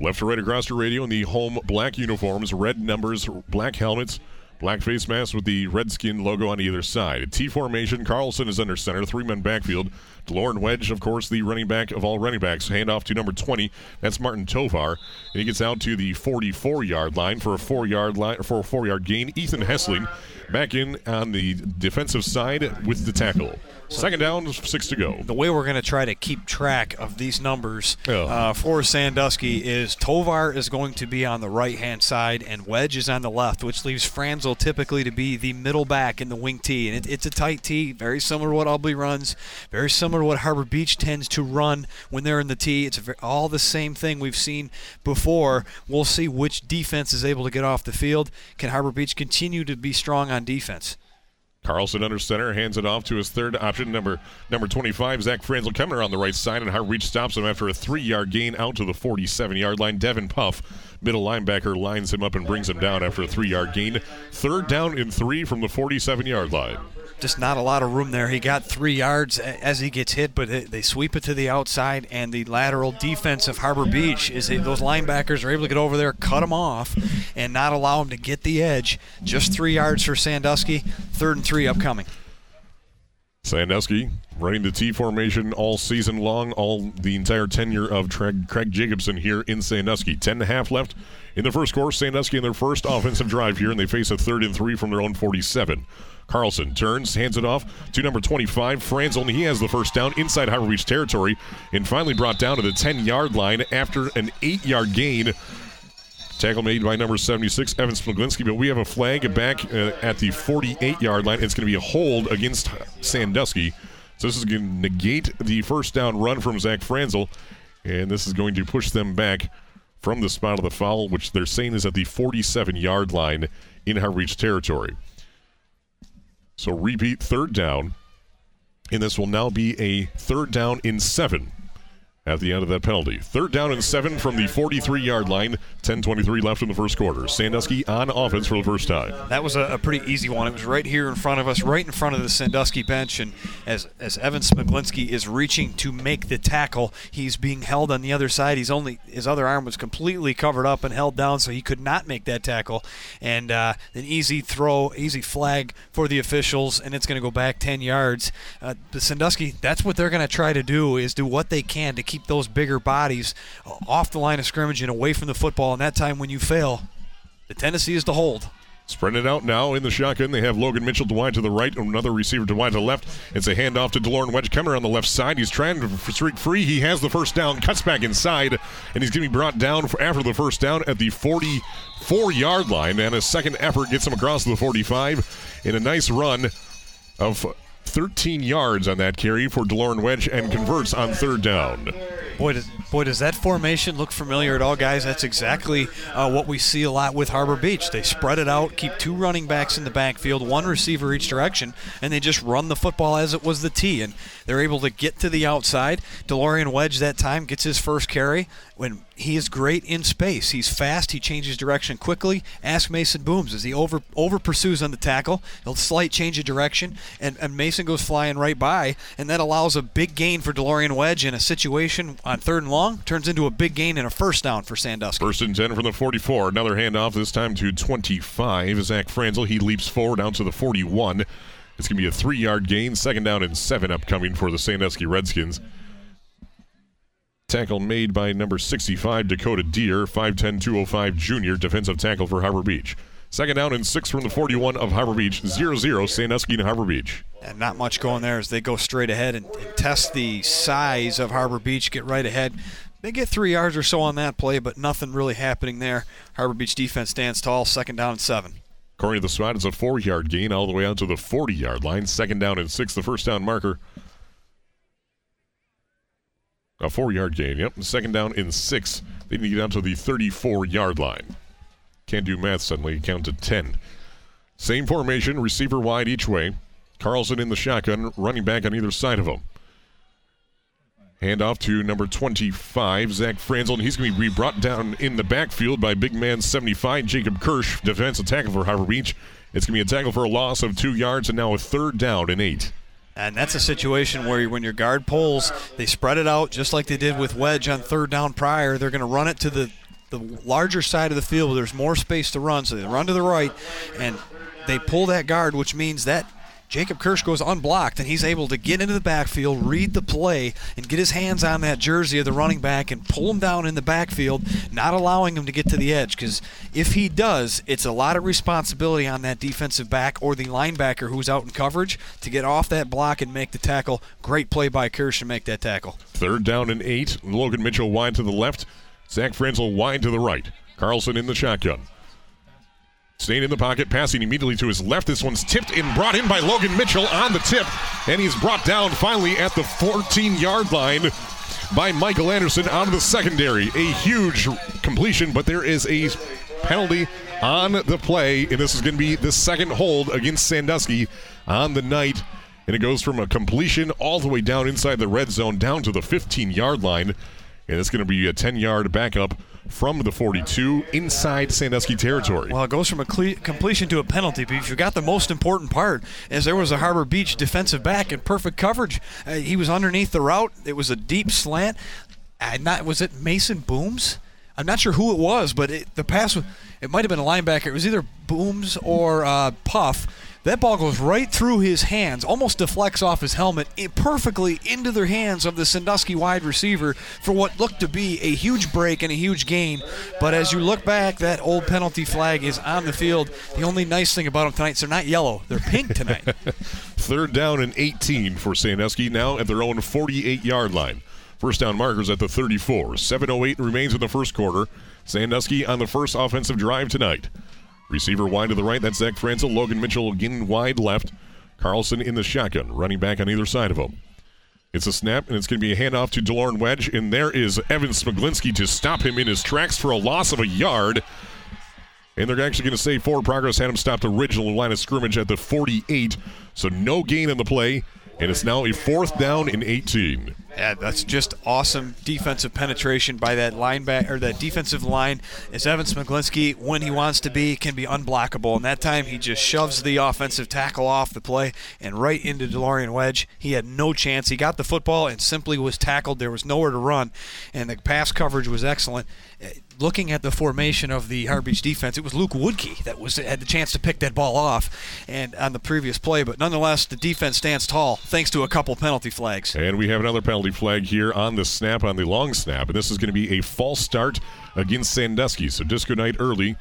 Left to right across the radio in the home black uniforms, red numbers, black helmets, black face masks with the Redskin logo on either side. T formation, Carlson is under center, three men backfield. DeLorean Wedge, of course, the running back of all running backs. Handoff to number 20. That's Martin Tovar. And he gets out to the 44 yard line for a four yard line for a four yard gain. Ethan Hessling back in on the defensive side with the tackle. Second down, six to go. The way we're going to try to keep track of these numbers Oh. uh, for Sandusky is Tovar is going to be on the right hand side and Wedge is on the left, which leaves Franzel typically to be the middle back in the wing T. And it, it's a tight T, very similar to what Albany runs, very similar to what Harbor Beach tends to run when they're in the tee. It's all the same thing we've seen before. We'll see which defense is able to get off the field. Can Harbor Beach continue to be strong on defense? Carlson under center hands it off to his third option, number number 25, Zach Franzel coming around the right side, and Hart Reach stops him after a three-yard gain out to the 47-yard line. Devin Puff, middle linebacker, lines him up and brings him down after a three-yard gain. Third down and three from the 47-yard line. Just not a lot of room there. He got three yards as he gets hit, but they- sweep it to the outside, and the lateral defense of Harbor Beach is those linebackers are able to get over there, cut him off, and not allow him to get the edge. Just three yards for Sandusky. Third and three upcoming. Sandusky running the T formation all season long, all the entire tenure of Craig, Craig Jacobson here in Sandusky. Ten and a half left in the first quarter. Sandusky in their first offensive drive here, and they face a third and three from their own 47. Carlson turns, hands it off to number 25, Franzel. He has the first down inside Harbor Beach territory, and finally brought down to the 10 yard line after an eight yard gain. Tackle made by number 76, Evan Smiglinski, but we have a flag back uh, at the 48 yard line. It's going to be a hold against Sandusky. So this is going to negate the first down run from Zach Franzel, and this is going to push them back from the spot of the foul, which they're saying is at the 47 yard line in Harbor Beach territory. So repeat third down, and this will now be a third down in seven at the end of that penalty. Third down and seven from the 43 yard line. 10:23 left in the first quarter. Sandusky on offense for the first time. That was a, a, pretty easy one. It was right here in front of us, right in front of the Sandusky bench. And as as Evan Smiglinski is reaching to make the tackle, he's being held on the other side. He's only his other arm was completely covered up and held down, so he could not make that tackle. And uh, an easy throw, easy flag for the officials, and it's going to go back 10 yards. Uh, the Sandusky, that's what they're going to try to do is do what they can to keep those bigger bodies off the line of scrimmage and away from the football. And that time when you fail, the tendency is to hold. Spread it out now in the shotgun. They have Logan Mitchell to wide to the right, another receiver to wide to the left. It's a handoff to DeLorean Wedge coming on the left side. He's trying to streak free. He has the first down, cuts back inside, and he's going to be brought down after the first down at the 44 yard line. And a second effort gets him across the 45 in a nice run of 13 yards on that carry for DeLorean Wedge and converts on third down. Boy, does, boy, does that formation look familiar at all, guys? That's exactly uh, what we see a lot with Harbor Beach. They spread it out, keep two running backs in the backfield, one receiver each direction, and they just run the football as it was the tee. And they're able to get to the outside. DeLorean Wedge that time gets his first carry when he is great in space. He's fast. He changes direction quickly. Ask Mason Booms as he over over pursues on the tackle. He'll slight change of direction, and, and Mason goes flying right by, and that allows a big gain for DeLorean Wedge in a situation on third and long. Turns into a big gain and a first down for Sandusky. First and 10 from the 44. Another handoff, this time to 25. Zach Franzel, he leaps forward down to the 41. It's going to be a three yard gain. Second down and seven upcoming for the Sandusky Redskins. Tackle made by number 65, Dakota Deer, 5'10, 205 junior, defensive tackle for Harbor Beach. Second down and six from the 41 of Harbor Beach, 0 0, Sandusky to Harbor Beach. And not much going there as they go straight ahead and, and test the size of Harbor Beach, get right ahead. They get three yards or so on that play, but nothing really happening there. Harbor Beach defense stands tall, second down and seven. According to the spot, it's a four yard gain all the way out to the 40 yard line. Second down and six, the first down marker a four yard gain. Yep. Second down in six. They need to get down to the 34 yard line. Can't do math suddenly. Count to 10. Same formation, receiver wide each way. Carlson in the shotgun, running back on either side of him. Hand off to number 25, Zach Franzel, and he's going to be brought down in the backfield by big man 75, Jacob Kirsch, defensive tackle for Harbor Beach. It's going to be a tackle for a loss of two yards and now a third down and eight. And that's a situation where when your guard pulls, they spread it out just like they did with Wedge on third down prior. They're going to run it to the, the larger side of the field there's more space to run. So they run to the right and they pull that guard, which means that Jacob Kirsch goes unblocked, and he's able to get into the backfield, read the play, and get his hands on that jersey of the running back and pull him down in the backfield, not allowing him to get to the edge. Because if he does, it's a lot of responsibility on that defensive back or the linebacker who's out in coverage to get off that block and make the tackle. Great play by Kirsch to make that tackle. Third down and eight. Logan Mitchell wide to the left. Zach Franzel wide to the right. Carlson in the shotgun. Staying in the pocket, passing immediately to his left. This one's tipped and brought in by Logan Mitchell on the tip. And he's brought down finally at the 14 yard line by Michael Anderson out of the secondary. A huge completion, but there is a penalty on the play. And this is going to be the second hold against Sandusky on the night. And it goes from a completion all the way down inside the red zone down to the 15 yard line. And it's going to be a 10 yard backup from the 42 inside Sandusky territory. Well, it goes from a cle- completion to a penalty, but you forgot the most important part, as there was a Harbor Beach defensive back in perfect coverage. Uh, he was underneath the route. It was a deep slant. Uh, not was it Mason Booms? I'm not sure who it was, but it, the pass it might have been a linebacker. It was either Booms or uh, Puff that ball goes right through his hands, almost deflects off his helmet, perfectly into the hands of the Sandusky wide receiver for what looked to be a huge break and a huge gain. But as you look back, that old penalty flag is on the field. The only nice thing about them tonight is they're not yellow, they're pink tonight. [LAUGHS] Third down and 18 for Sandusky, now at their own 48 yard line. First down markers at the 34. 7.08 remains in the first quarter. Sandusky on the first offensive drive tonight. Receiver wide to the right. That's Zach Franzel. Logan Mitchell again wide left. Carlson in the shotgun, running back on either side of him. It's a snap, and it's going to be a handoff to DeLorean Wedge, and there is Evan Smiglinski to stop him in his tracks for a loss of a yard. And they're actually going to say forward progress had him stopped original line of scrimmage at the 48, so no gain in the play, and it's now a fourth down in 18. Yeah, that's just awesome defensive penetration by that linebacker that defensive line. As Evan Smiglinski, when he wants to be, can be unblockable. And that time he just shoves the offensive tackle off the play and right into DeLorean Wedge. He had no chance. He got the football and simply was tackled. There was nowhere to run, and the pass coverage was excellent. Looking at the formation of the Harbor Beach defense, it was Luke Woodkey that was had the chance to pick that ball off, and on the previous play. But nonetheless, the defense stands tall thanks to a couple penalty flags. And we have another penalty flag here on the snap, on the long snap. And this is going to be a false start against Sandusky. So Disco Night early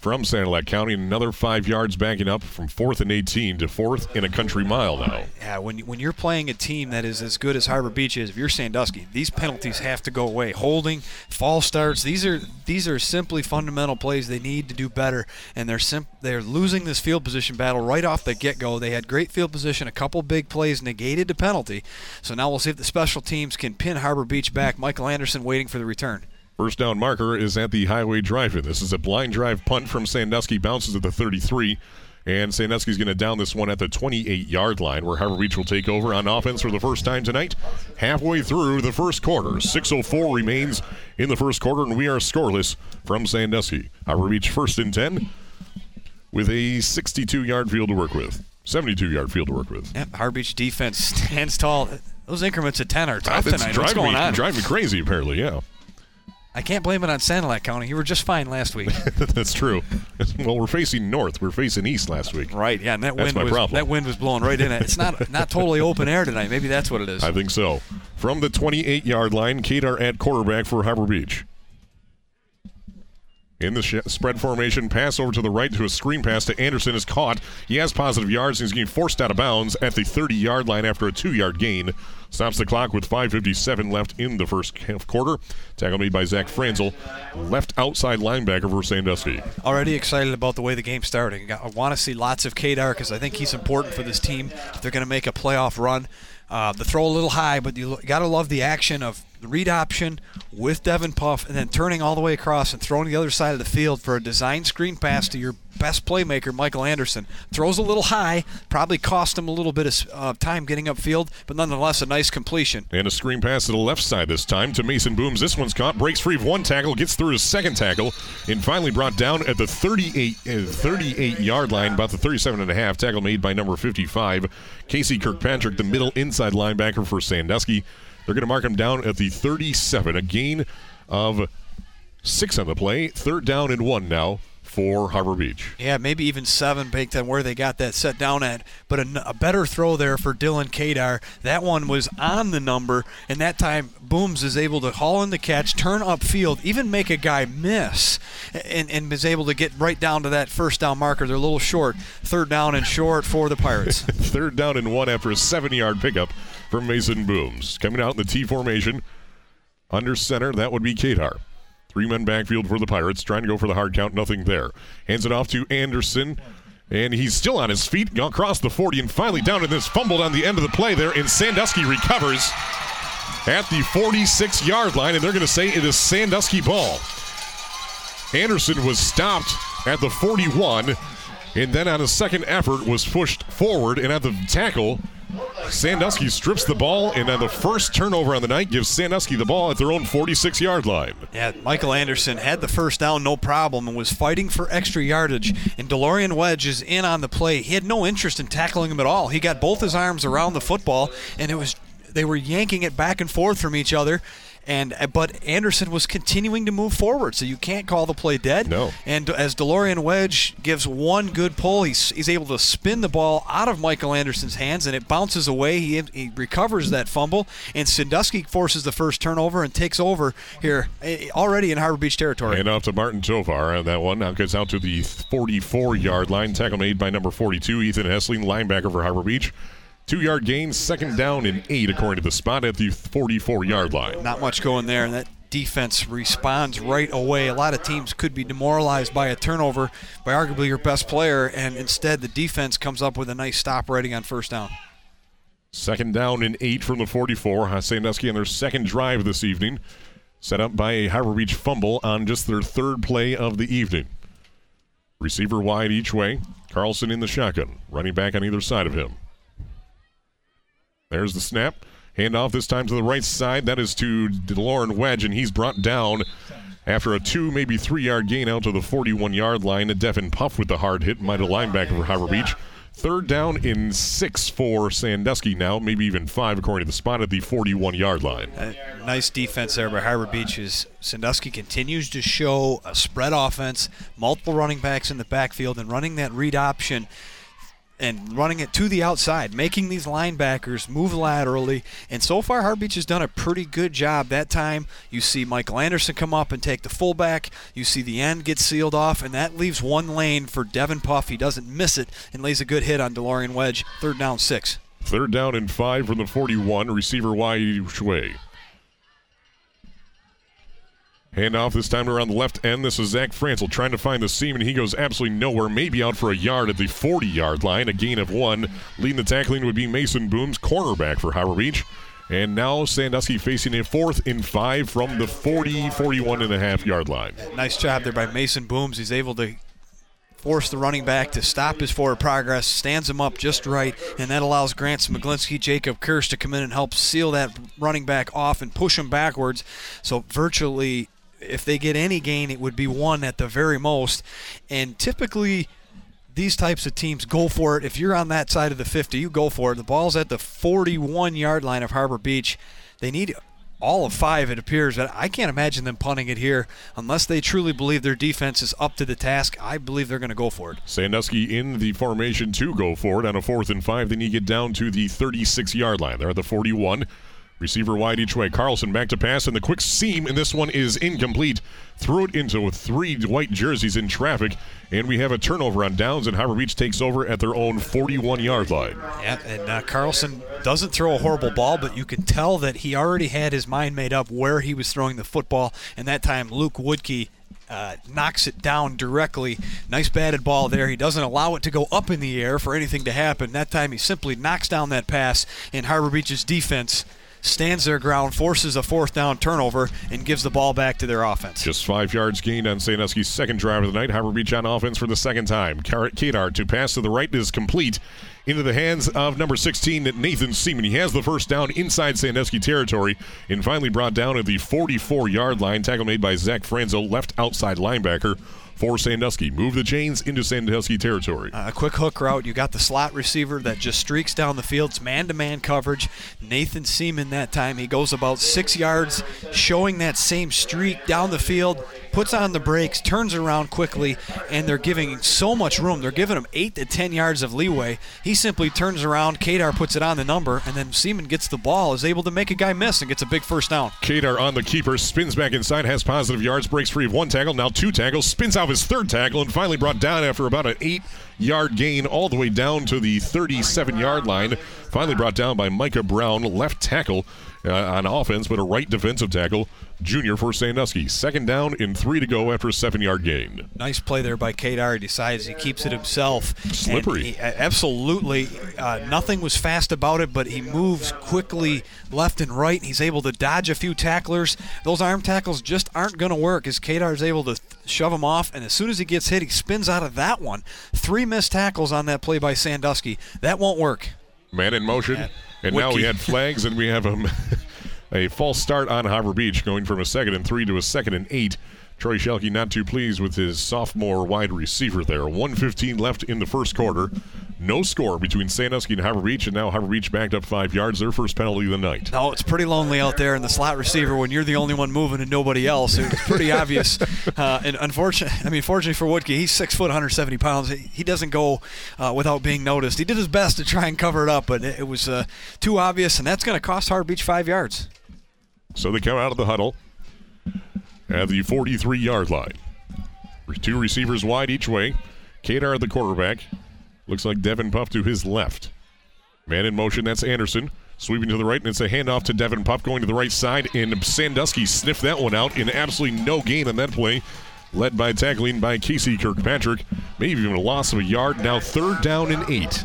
from Sanilac County. Another five yards backing up from fourth and 18 to fourth in a country mile now. Yeah, when, when you're playing a team that is as good as Harbor Beach is, if you're Sandusky, these penalties have to go away. Holding, false starts, these are these are simply fundamental plays they need to do better, and they're sim- they're losing this field position battle right off the get-go. They had great field position, a couple big plays negated the penalty. So now we'll see if the special teams can pin Harbor Beach back. Michael Anderson waiting for the return. First down marker is at the Highway Drive-In. This is a blind drive punt from Sandusky, bounces at the 33. And Sandusky's going to down this one at the 28 yard line, where Harbor Beach will take over on offense for the first time tonight. Halfway through the first quarter, 6.04 remains in the first quarter, and we are scoreless from Sandusky. Harbor Beach first and 10 with a 62 yard field to work with. 72 yard field to work with. Yep, Harbor Beach defense [LAUGHS] stands tall. Those increments of 10 are ah, tough That's tonight. What's driving going me, on? driving me crazy, apparently, yeah. I can't blame it on Sanilac County. You were just fine last week. [LAUGHS] That's true. [LAUGHS] Well, we're facing north. We're facing east last week. right, yeah, and that That's wind my was problem. that wind was blowing right in it. It's not not totally open air tonight. Maybe that's what it is. I think so. From the 28 yard line, Kadar at quarterback for Harbor Beach. In the sh- spread formation, pass over to the right to a screen pass to Anderson is caught. He has positive yards and he's getting forced out of bounds at the 30 yard line after a two yard gain. Stops the clock with 5.57 left in the first half quarter. Tackle made by Zach Franzel, left outside linebacker for Sandusky. Already excited about the way the game's starting. I want to see lots of Kadar because I think he's important for this team. If they're going to make a playoff run, uh, the throw a little high, but you got to love the action of the read option with Devin Puff and then turning all the way across and throwing the other side of the field for a design screen pass to your best playmaker, Michael Anderson. Throws a little high, probably cost him a little bit of uh, time getting upfield, but nonetheless a nice completion. And a screen pass to the left side this time to Mason Booms. This one's caught, breaks free of one tackle, gets through his second tackle, and finally brought down at the 38, uh, 38 yard line, about the 37 and a half. Tackle made by number 55, Casey Kirkpatrick, the middle inside linebacker for Sandusky. They're going to mark him down at the 37, a gain of six on the play. Third down and one now for Harbor Beach. Yeah, maybe even seven baked on where they got that set down at. But a, a better throw there for Dylan Kadar. That one was on the number, and that time Booms is able to haul in the catch, turn upfield, even make a guy miss, and, and is able to get right down to that first down marker. They're a little short. Third down and short for the Pirates. [LAUGHS] Third down and one after a seven yard pickup from Mason Booms. Coming out in the T formation under center, that would be Kadar. Three men backfield for the Pirates, trying to go for the hard count, nothing there. Hands it off to Anderson, and he's still on his feet, across the 40, and finally down in this fumbled on the end of the play there, and Sandusky recovers at the 46 yard line, and they're going to say it is Sandusky ball. Anderson was stopped at the 41, and then on a second effort was pushed forward, and at the tackle, Sandusky strips the ball, and on the first turnover on the night, gives Sandusky the ball at their own 46 yard line. Yeah, Michael Anderson had the first down, no problem, and was fighting for extra yardage. And DeLorean Wedge is in on the play. He had no interest in tackling him at all. He got both his arms around the football, and it was they were yanking it back and forth from each other. And but Anderson was continuing to move forward, so you can't call the play dead. No. And as DeLorean Wedge gives one good pull, he's, he's able to spin the ball out of Michael Anderson's hands, and it bounces away. He, he recovers that fumble, and Sandusky forces the first turnover and takes over here eh, already in Harbor Beach territory. And off to Martin Tovar on that one. Now gets out to the 44 yard line. Tackle made by number 42, Ethan Hessling, linebacker for Harbor Beach. Two yard gain, second down and eight, according to the spot at the 44 yard line. Not much going there, and that defense responds right away. A lot of teams could be demoralized by a turnover by arguably your best player, and instead the defense comes up with a nice stop rating on first down. Second down and eight from the 44. Sandusky on their second drive this evening, set up by a Harbor Beach fumble on just their third play of the evening. Receiver wide each way. Carlson in the shotgun, running back on either side of him. There's the snap. Handoff this time to the right side. That is to DeLorean Wedge, and he's brought down after a two, maybe three yard gain out to the 41 yard line. A Devin Puff with the hard hit, might linebacker for Harbor Beach. Third down in six for Sandusky now, maybe even five according to the spot at the 41 yard line. Uh, nice defense there by Harbor Beach. As Sandusky continues to show a spread offense, multiple running backs in the backfield, and running that read option and running it to the outside, making these linebackers move laterally. And so far, Harbor Beach has done a pretty good job. That time, you see Michael Anderson come up and take the fullback. You see the end get sealed off, and that leaves one lane for Devin Puff. He doesn't miss it and lays a good hit on DeLorean Wedge. Third down, six. Third down and five from the 41, receiver wide each way. Handoff this time around the left end. This is Zach Franzel trying to find the seam, and he goes absolutely nowhere. Maybe out for a yard at the 40 yard line. A gain of one. Leading the tackling would be Mason Booms, cornerback for Harbor Beach. And now Sandusky facing a fourth and five from the 40, 41 and a half yard line. Nice job there by Mason Booms. He's able to force the running back to stop his forward progress, stands him up just right, and that allows Grant Smiglinski, Jacob Kirsch to come in and help seal that running back off and push him backwards. So virtually if they get any gain, it would be one at the very most. And typically, these types of teams go for it. If you're on that side of the 50, you go for it. The ball's at the 41 yard line of Harbor Beach. They need all of five, it appears. But I can't imagine them punting it here unless they truly believe their defense is up to the task. I believe they're going to go for it. Sandusky in the formation to go for it on a fourth and five. Then you get down to the 36 yard line. They're at the 41. Receiver wide each way. Carlson back to pass, and the quick seam, and this one is incomplete. Threw it into three white jerseys in traffic, and we have a turnover on downs, and Harbor Beach takes over at their own 41 yard line. Yeah, and uh, Carlson doesn't throw a horrible ball, but you can tell that he already had his mind made up where he was throwing the football, and that time Luke Woodkey uh, knocks it down directly. Nice batted ball there. He doesn't allow it to go up in the air for anything to happen. That time he simply knocks down that pass, and Harbor Beach's defense stands their ground, forces a fourth down turnover, and gives the ball back to their offense. Just five yards gained on Sandusky's second drive of the night. Harbor Beach on offense for the second time. Kadar to pass to the right is complete into the hands of number 16, Nathan Seaman. He has the first down inside Sandusky territory and finally brought down at the 44 yard line. Tackle made by Zach Franzel, left outside linebacker for Sandusky. Move the chains into Sandusky territory. Uh, a quick hook route. You got the slot receiver that just streaks down the field. It's man to man coverage. Nathan Seaman that time, he goes about six yards, showing that same streak down the field, puts on the brakes, turns around quickly, and they're giving so much room. They're giving him eight to ten yards of leeway. He simply turns around, Kadar puts it on the number, and then Seaman gets the ball, is able to make a guy miss, and gets a big first down. Kadar on the keeper, spins back inside, has positive yards, breaks free of one tackle, now two tackles, spins out his third tackle and finally brought down after about an eight yard gain all the way down to the 37 yard line. Finally brought down by Micah Brown, left tackle uh, on offense, but a right defensive tackle junior for Sandusky. Second down in three to go after a seven yard gain. Nice play there by Kadar. He decides he keeps it himself. Slippery. He, absolutely. Uh, nothing was fast about it, but he moves quickly left and right. He's able to dodge a few tacklers. Those arm tackles just aren't going to work as Kadar is able to shove him off, and as soon as he gets hit, he spins out of that one. Three missed tackles on that play by Sandusky. That won't work. Man in motion. And now we had flags, and we have a, [LAUGHS] a false start on Harbor Beach, going from a second and three to a second and eight. Troy Shelke not too pleased with his sophomore wide receiver there. 115 left in the first quarter. No score between Sandusky and Harbor Beach, and now Harbor Beach backed up five yards. Their first penalty of the night. No, it's pretty lonely out there in the slot receiver when you're the only one moving and nobody else. It's pretty obvious. [LAUGHS] Uh, and unfortunately, I mean, fortunately for Woodkey, he's six foot, 170 pounds. He doesn't go uh, without being noticed. He did his best to try and cover it up, but it, was uh, too obvious, and that's going to cost Harbor Beach five yards. So they come out of the huddle at the 43 yard line. Two receivers wide each way. Kadar, the quarterback. Looks like Devin Puff to his left. Man in motion, that's Anderson. Sweeping to the right, and it's a handoff to Devin Puff going to the right side, and Sandusky sniffed that one out in absolutely no gain on that play. Led by tackling by Casey Kirkpatrick. Maybe even a loss of a yard. Now third down and eight.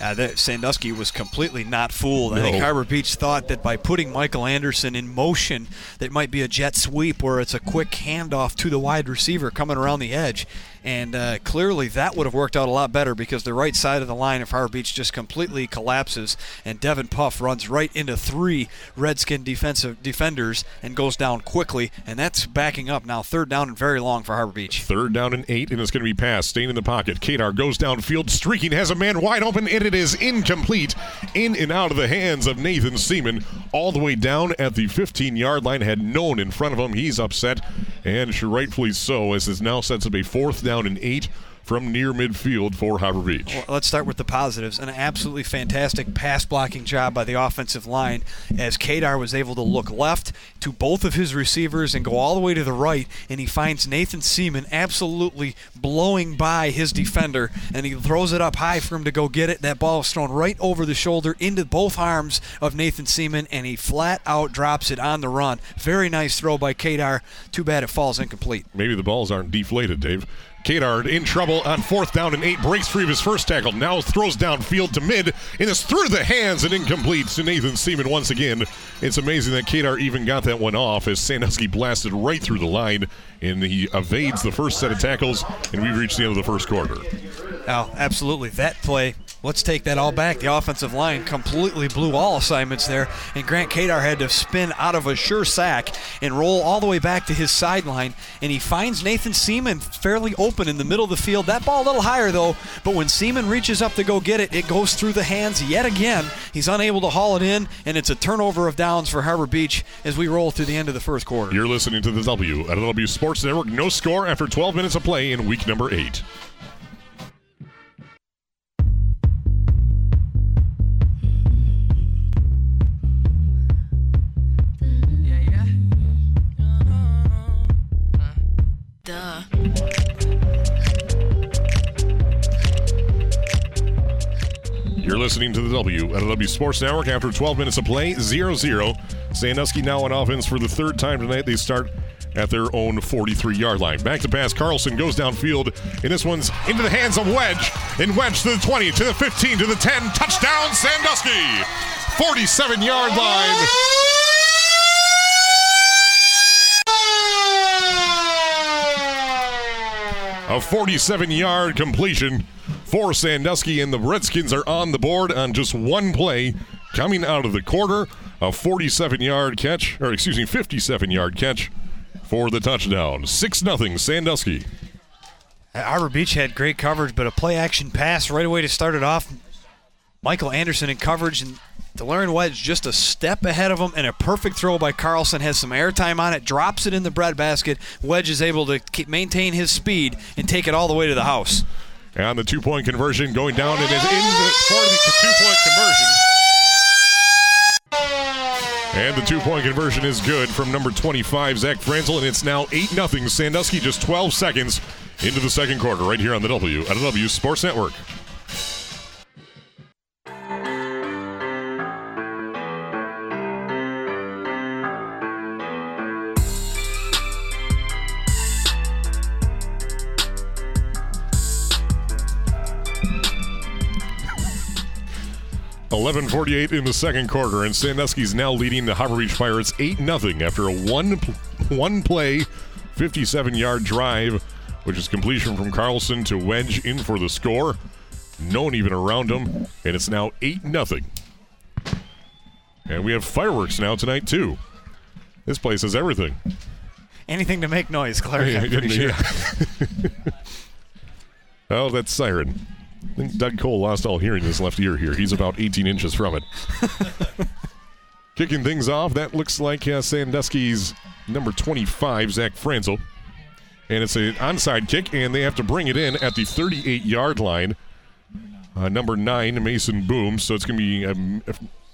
Uh, that Sandusky was completely not fooled. I think Harbor Beach thought that by putting Michael Anderson in motion, that might be a jet sweep where it's a quick handoff to the wide receiver coming around the edge. And uh, clearly that would have worked out a lot better because the right side of the line of Harbor Beach just completely collapses, and Devin Puff runs right into three Redskin defensive defenders and goes down quickly. And that's backing up now, third down and very long for Harbor Beach. Third down and eight, and it's going to be passed. Staying in the pocket. Kadar goes downfield, streaking, has a man wide open, and it is incomplete. In and out of the hands of Nathan Seaman, all the way down at the 15 yard line. Had known in front of him. He's upset, and rightfully so, as it now sets up a fourth down and eight from near midfield for Harbor Beach. Well, let's start with the positives. An absolutely fantastic pass blocking job by the offensive line as Kadar was able to look left to both of his receivers and go all the way to the right, and he finds Nathan Seaman absolutely blowing by his defender, and he throws it up high for him to go get it. That ball is thrown right over the shoulder into both arms of Nathan Seaman, and he flat out drops it on the run. Very nice throw by Kadar. Too bad it falls incomplete. Maybe the balls aren't deflated, Dave. Kadar in trouble on fourth down and eight, breaks free of his first tackle, now throws downfield to mid, and is through the hands and incomplete to Nathan Seaman once again. It's amazing that Kadar even got that one off as Sandusky blasted right through the line, and he evades the first set of tackles, and we've reached the end of the first quarter. Oh, absolutely. That play, let's take that all back. The offensive line completely blew all assignments there, and Grant Kadar had to spin out of a sure sack and roll all the way back to his sideline, and he finds Nathan Seaman fairly open in the middle of the field. That ball a little higher, though, but when Seaman reaches up to go get it, it goes through the hands yet again. He's unable to haul it in, and it's a turnover of downs for Harbor Beach as we roll through the end of the first quarter. You're listening to the W at W Sports Network. No score after 12 minutes of play in week number eight. Listening to the W at W Sports Network after 12 minutes of play, 0 0. Sandusky now on offense for the third time tonight. They start at their own 43 yard line. Back to pass. Carlson goes downfield, and this one's into the hands of Wedge. And Wedge to the 20, to the 15, to the 10. Touchdown, Sandusky! 47 yard line. A 47 yard completion for Sandusky, and the Redskins are on the board on just one play coming out of the quarter. A 47 yard catch, or excuse me, 57 yard catch for the touchdown. 6 0 Sandusky. Harbor Beach had great coverage, but a play action pass right away to start it off. Michael Anderson in coverage, and DeLorean Wedge just a step ahead of him, and a perfect throw by Carlson has some airtime on it, drops it in the breadbasket. Wedge is able to keep, maintain his speed and take it all the way to the house. And the two point conversion going down and is in for the two point conversion. And the two point conversion is good from number 25, Zach Franzel, and it's now 8 0 Sandusky, just 12 seconds into the second quarter, right here on the W at W Sports Network. Eleven forty-eight in the second quarter, and Sandusky's now leading the Harbor Beach Pirates eight 0 after a one one play, fifty-seven yard drive, which is completion from Carlson to Wedge in for the score. No one even around him, and it's now eight 0 And we have fireworks now tonight too. This place has everything. Anything to make noise, Clark. Yeah, [LAUGHS] I'm pretty sure. [LAUGHS] oh, that siren. I think Doug Cole lost all hearing in his left ear here. He's about 18 inches from it. [LAUGHS] Kicking things off, that looks like uh, Sandusky's number 25, Zach Franzel. And it's an onside kick, and they have to bring it in at the 38 yard line. Uh, number nine, Mason Boom. So it's going to be um,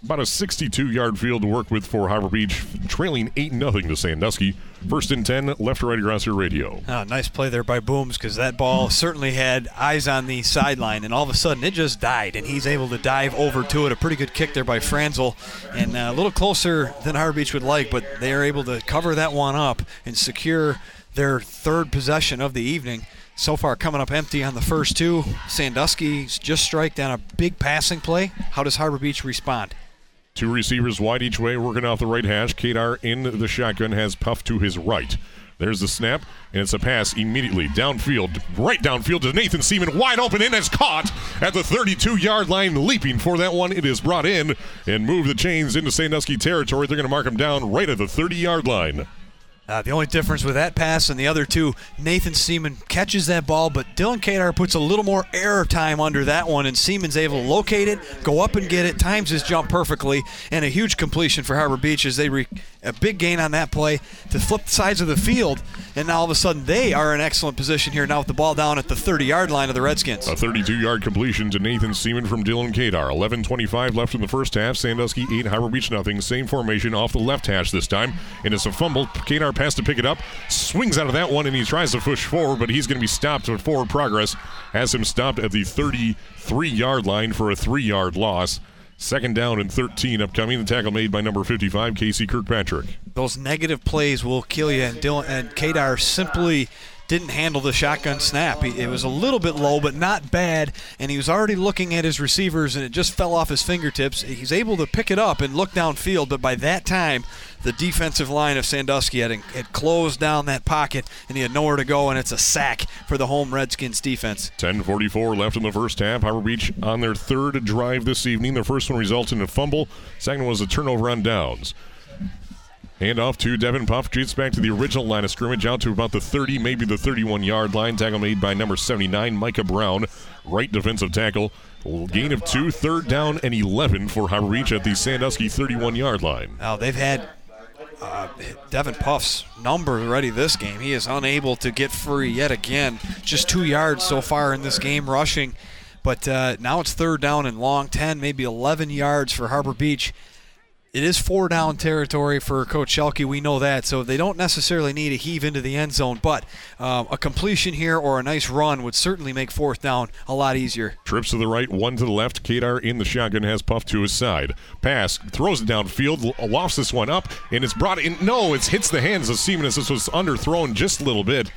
About a 62 yard field to work with for Harbor Beach, trailing 8 0 to Sandusky. First and 10, left to right across your radio. Oh, nice play there by Booms because that ball certainly had eyes on the sideline, and all of a sudden it just died, and he's able to dive over to it. A pretty good kick there by Franzel, and uh, a little closer than Harbor Beach would like, but they are able to cover that one up and secure their third possession of the evening. So far, coming up empty on the first two. Sandusky's just striked on a big passing play. How does Harbor Beach respond? Two receivers wide each way, working off the right hash. Kadar in the shotgun has Puff to his right. There's the snap, and it's a pass immediately downfield, right downfield to Nathan Seaman, wide open and as caught at the 32 yard line, leaping for that one. It is brought in and move the chains into Sandusky territory. They're going to mark him down right at the 30 yard line. Uh, the only difference with that pass and the other two, Nathan Seaman catches that ball, but Dylan Kadar puts a little more air time under that one, and Seaman's able to locate it, go up and get it, times his jump perfectly, and a huge completion for Harbor Beach as they re- a big gain on that play to flip the sides of the field, and now all of a sudden they are in excellent position here now with the ball down at the 30-yard line of the Redskins. A 32-yard completion to Nathan Seaman from Dylan Kadar. 11:25 left in the first half. Sandusky 8, Harbor Beach nothing. Same formation off the left hash this time, and it's a fumble. Kadar pass to pick it up, swings out of that one, and he tries to push forward, but he's going to be stopped with forward progress. Has him stopped at the 33-yard line for a three-yard loss. Second down and 13 upcoming. The tackle made by number 55, Casey Kirkpatrick. Those negative plays will kill you, and Dylan and Kadar simply didn't handle the shotgun snap. He, it was a little bit low, but not bad, and he was already looking at his receivers, and it just fell off his fingertips. He's able to pick it up and look downfield, but by that time, the defensive line of Sandusky had, had closed down that pocket, and he had nowhere to go, and it's a sack for the home Redskins defense. 10:44 left in the first half. Harbor Beach on their third drive this evening. Their first one resulted in a fumble. Second was a turnover on downs. Hand off to Devin Puff. Gets back to the original line of scrimmage, out to about the 30, maybe the 31 yard line. Tackle made by number 79, Micah Brown. Right defensive tackle. Gain of two, third down and 11 for Harbor Beach at the Sandusky 31 yard line. Now, they've had uh, Devin Puff's number already this game. He is unable to get free yet again. Just two yards so far in this game rushing. But uh, now it's third down and long, 10, maybe 11 yards for Harbor Beach. It is four down territory for Coach Shelke. We know that, so they don't necessarily need to heave into the end zone. But um, a completion here or a nice run would certainly make fourth down a lot easier. Trips to the right, one to the left. Kadar in the shotgun has Puff to his side. Pass, throws it downfield, lofts this one up, and it's brought in. No, it hits the hands of Seaman as this was underthrown just a little bit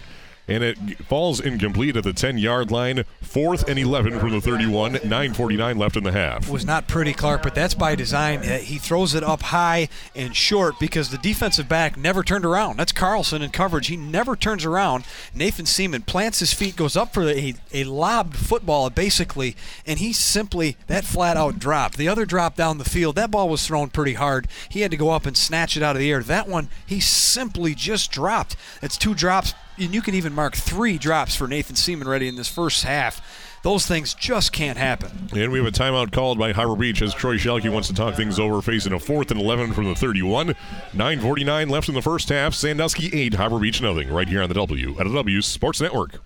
and it falls incomplete at the 10 yard line. Fourth and 11 from the 31. 9.49 left in the half. Was not pretty, Clark, but that's by design. Uh, He throws it up high and short because the defensive back never turned around. That's Carlson in coverage. He never turns around. Nathan Seaman plants his feet, goes up for a, a lobbed football, basically, and he simply, that flat out drop. The other drop down the field, that ball was thrown pretty hard. He had to go up and snatch it out of the air. That one, he simply just dropped. It's two drops and you can even mark three drops for Nathan Seaman ready in this first half. Those things just can't happen. And we have a timeout called by Harbor Beach as Troy Shelke wants to talk things over, facing a fourth and 11 from the 31. 9.49 left in the first half. Sandusky 8, Harbor Beach nothing. Right here on the WLEW Sports Network.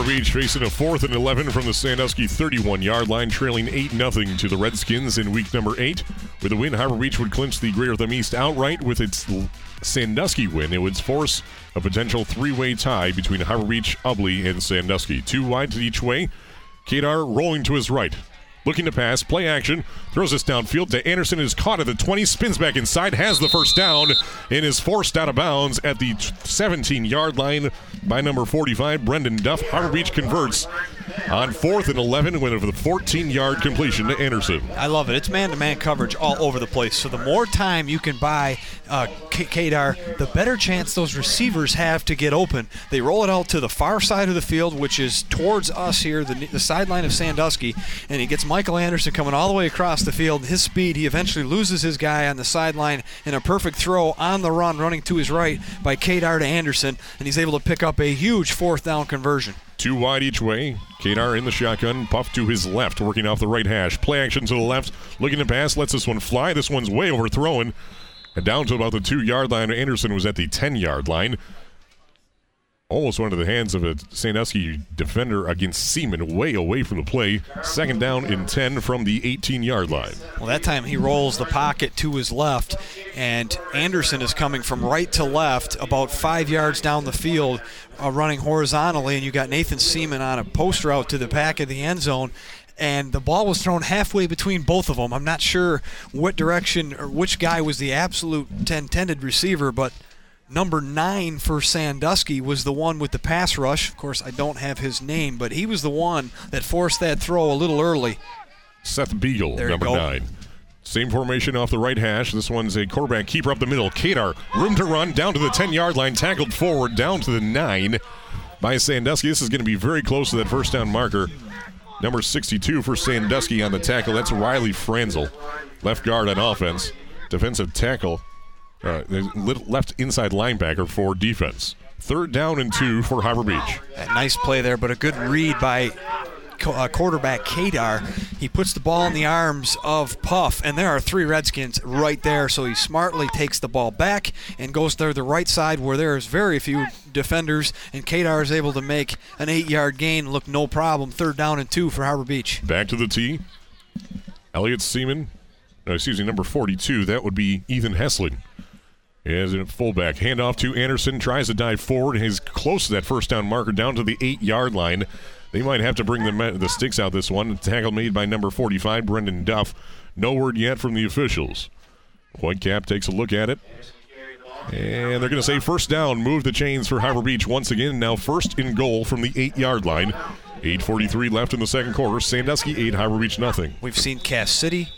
Harbor Beach facing a fourth and 11 from the Sandusky 31 yard line, trailing 8 0 to the Redskins in week number 8. With a win, Harbor Beach would clinch the Greater Thumb East outright. With its Sandusky win, it would force a potential three way tie between Harbor Beach, Ubly, and Sandusky. Two wide to each way. Kadar rolling to his right. Looking to pass, play action, throws this downfield to Anderson, is caught at the 20, spins back inside, has the first down, and is forced out of bounds at the 17 yard line by number 45, Brendan Duff. Harbor Beach converts on fourth and 11 went over the 14 yard completion to Anderson. I love it. It's man to man coverage all over the place. So the more time you can buy uh, Kadar, the better chance those receivers have to get open. They roll it out to the far side of the field, which is towards us here, the, the sideline of Sandusky, and he gets Michael Anderson coming all the way across the field. His speed, he eventually loses his guy on the sideline in a perfect throw on the run, running to his right by Kadar to Anderson, and he's able to pick up a huge fourth down conversion. Two wide each way. Kadar in the shotgun. Puff to his left, working off the right hash. Play action to the left. Looking to pass. Lets this one fly. This one's way overthrown. And down to about the two yard line. Anderson was at the 10 yard line. Almost went into the hands of a Sandusky defender against Seaman, way away from the play. Second down in 10 from the 18 yard line. Well, that time he rolls the pocket to his left, and Anderson is coming from right to left, about five yards down the field, uh, running horizontally, and you got Nathan Seaman on a post route to the back of the end zone. And the ball was thrown halfway between both of them. I'm not sure what direction or which guy was the absolute intended receiver, but number nine for Sandusky was the one with the pass rush. Of course, I don't have his name, but he was the one that forced that throw a little early. Seth Beagle, number go. nine. Same formation off the right hash. This one's a quarterback keeper up the middle. Kadar, room to run, down to the 10 yard line, tackled forward, down to the 9 by Sandusky. This is going to be very close to that first down marker. Number 62 for Sandusky on the tackle. That's Riley Franzel, left guard on offense. Defensive tackle, uh, left inside linebacker for defense. Third down and two for Harbor Beach. A nice play there, but a good read by uh, quarterback Kadar. He puts the ball in the arms of Puff, and there are three Redskins right there. So he smartly takes the ball back and goes to the right side where there is very few defenders, and Kadar is able to make an eight-yard gain. Look, no problem. Third down and two for Harbor Beach. Back to the tee. Elliot Seaman, no, excuse me, number 42. That would be Ethan Hessling. As a fullback, handoff to Anderson, tries to dive forward. He's close to that first down marker, down to the eight yard line. They might have to bring the, the sticks out this one. Tackle made by number 45, Brendan Duff. No word yet from the officials. Whitecap takes a look at it. And they're going to say first down. Move the chains for Harbor Beach once again. Now first in goal from the eight yard line. 8.43 left in the second quarter. Sandusky 8, Harbor Beach nothing. We've seen Cass City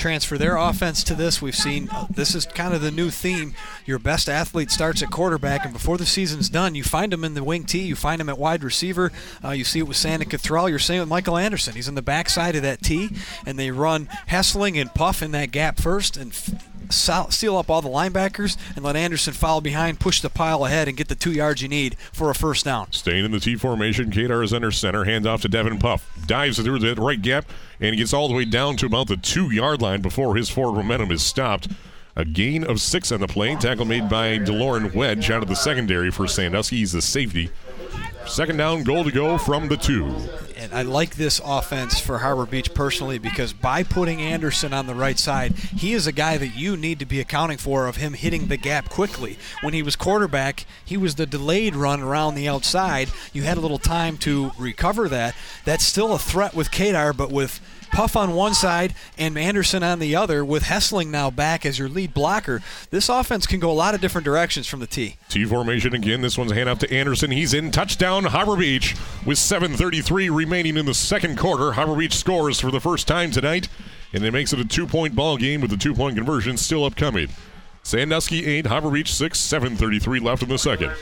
transfer their offense to this. We've seen this is kind of the new theme. Your best athlete starts at quarterback, and before the season's done, you find him in the wing T, you find him at wide receiver. Uh, you see it with Santa Cathrall. You're seeing it with Michael Anderson. He's in the backside of that T, and they run Hessling and Puff in that gap first, and f- seal up all the linebackers, and let Anderson follow behind, push the pile ahead, and get the two yards you need for a first down. Staying in the T formation, Kadar is under center. Hands off to Devin Puff. Dives through the right gap and gets all the way down to about the two yard line before his forward momentum is stopped. A gain of six on the play. Tackle made by DeLorean Wedge out of the secondary for Sandusky. He's the safety. Second down, goal to go from the two. And I like this offense for Harbor Beach personally because by putting Anderson on the right side, he is a guy that you need to be accounting for of him hitting the gap quickly. When he was quarterback, he was the delayed run around the outside. You had a little time to recover that. That's still a threat with Kadar, but with Puff on one side and Anderson on the other, with Hessling now back as your lead blocker, this offense can go a lot of different directions from the tee. T formation again. This one's hand up to Anderson. He's in touchdown Harbor Beach with 7:33 remaining in the second quarter. Harbor Beach scores for the first time tonight, and it makes it a two-point ball game with the two-point conversion still upcoming. Sandusky 8, Harbor Beach 6, 7.33 left in the second.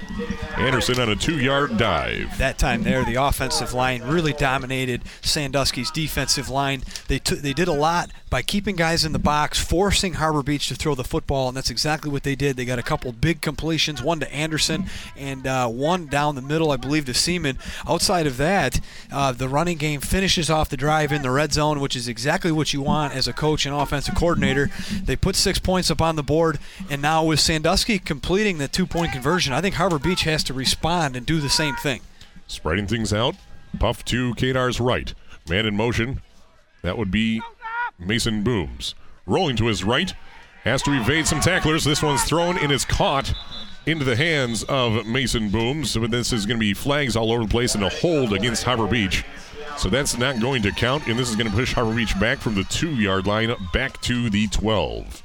Anderson on a two yard dive. that time there, the offensive line really dominated Sandusky's defensive line. They took, they did a lot by keeping guys in the box, forcing Harbor Beach to throw the football, and that's exactly what they did. They got a couple big completions, one to Anderson and uh, one down the middle, I believe, to Seaman. Outside of that, uh, the running game finishes off the drive in the red zone, which is exactly what you want as a coach and offensive coordinator. They put six points up on the board, and now with Sandusky completing the two-point conversion, I think Harbor Beach has to respond and do the same thing. Spreading things out. Puff to Kadar's right. Man in motion. That would be Mason Booms. Rolling to his right. Has to evade some tacklers. This one's thrown and is caught into the hands of Mason Booms. But this is going to be flags all over the place and a hold against Harbor Beach. So that's not going to count, and this is going to push Harbor Beach back from the two yard line back to the 12.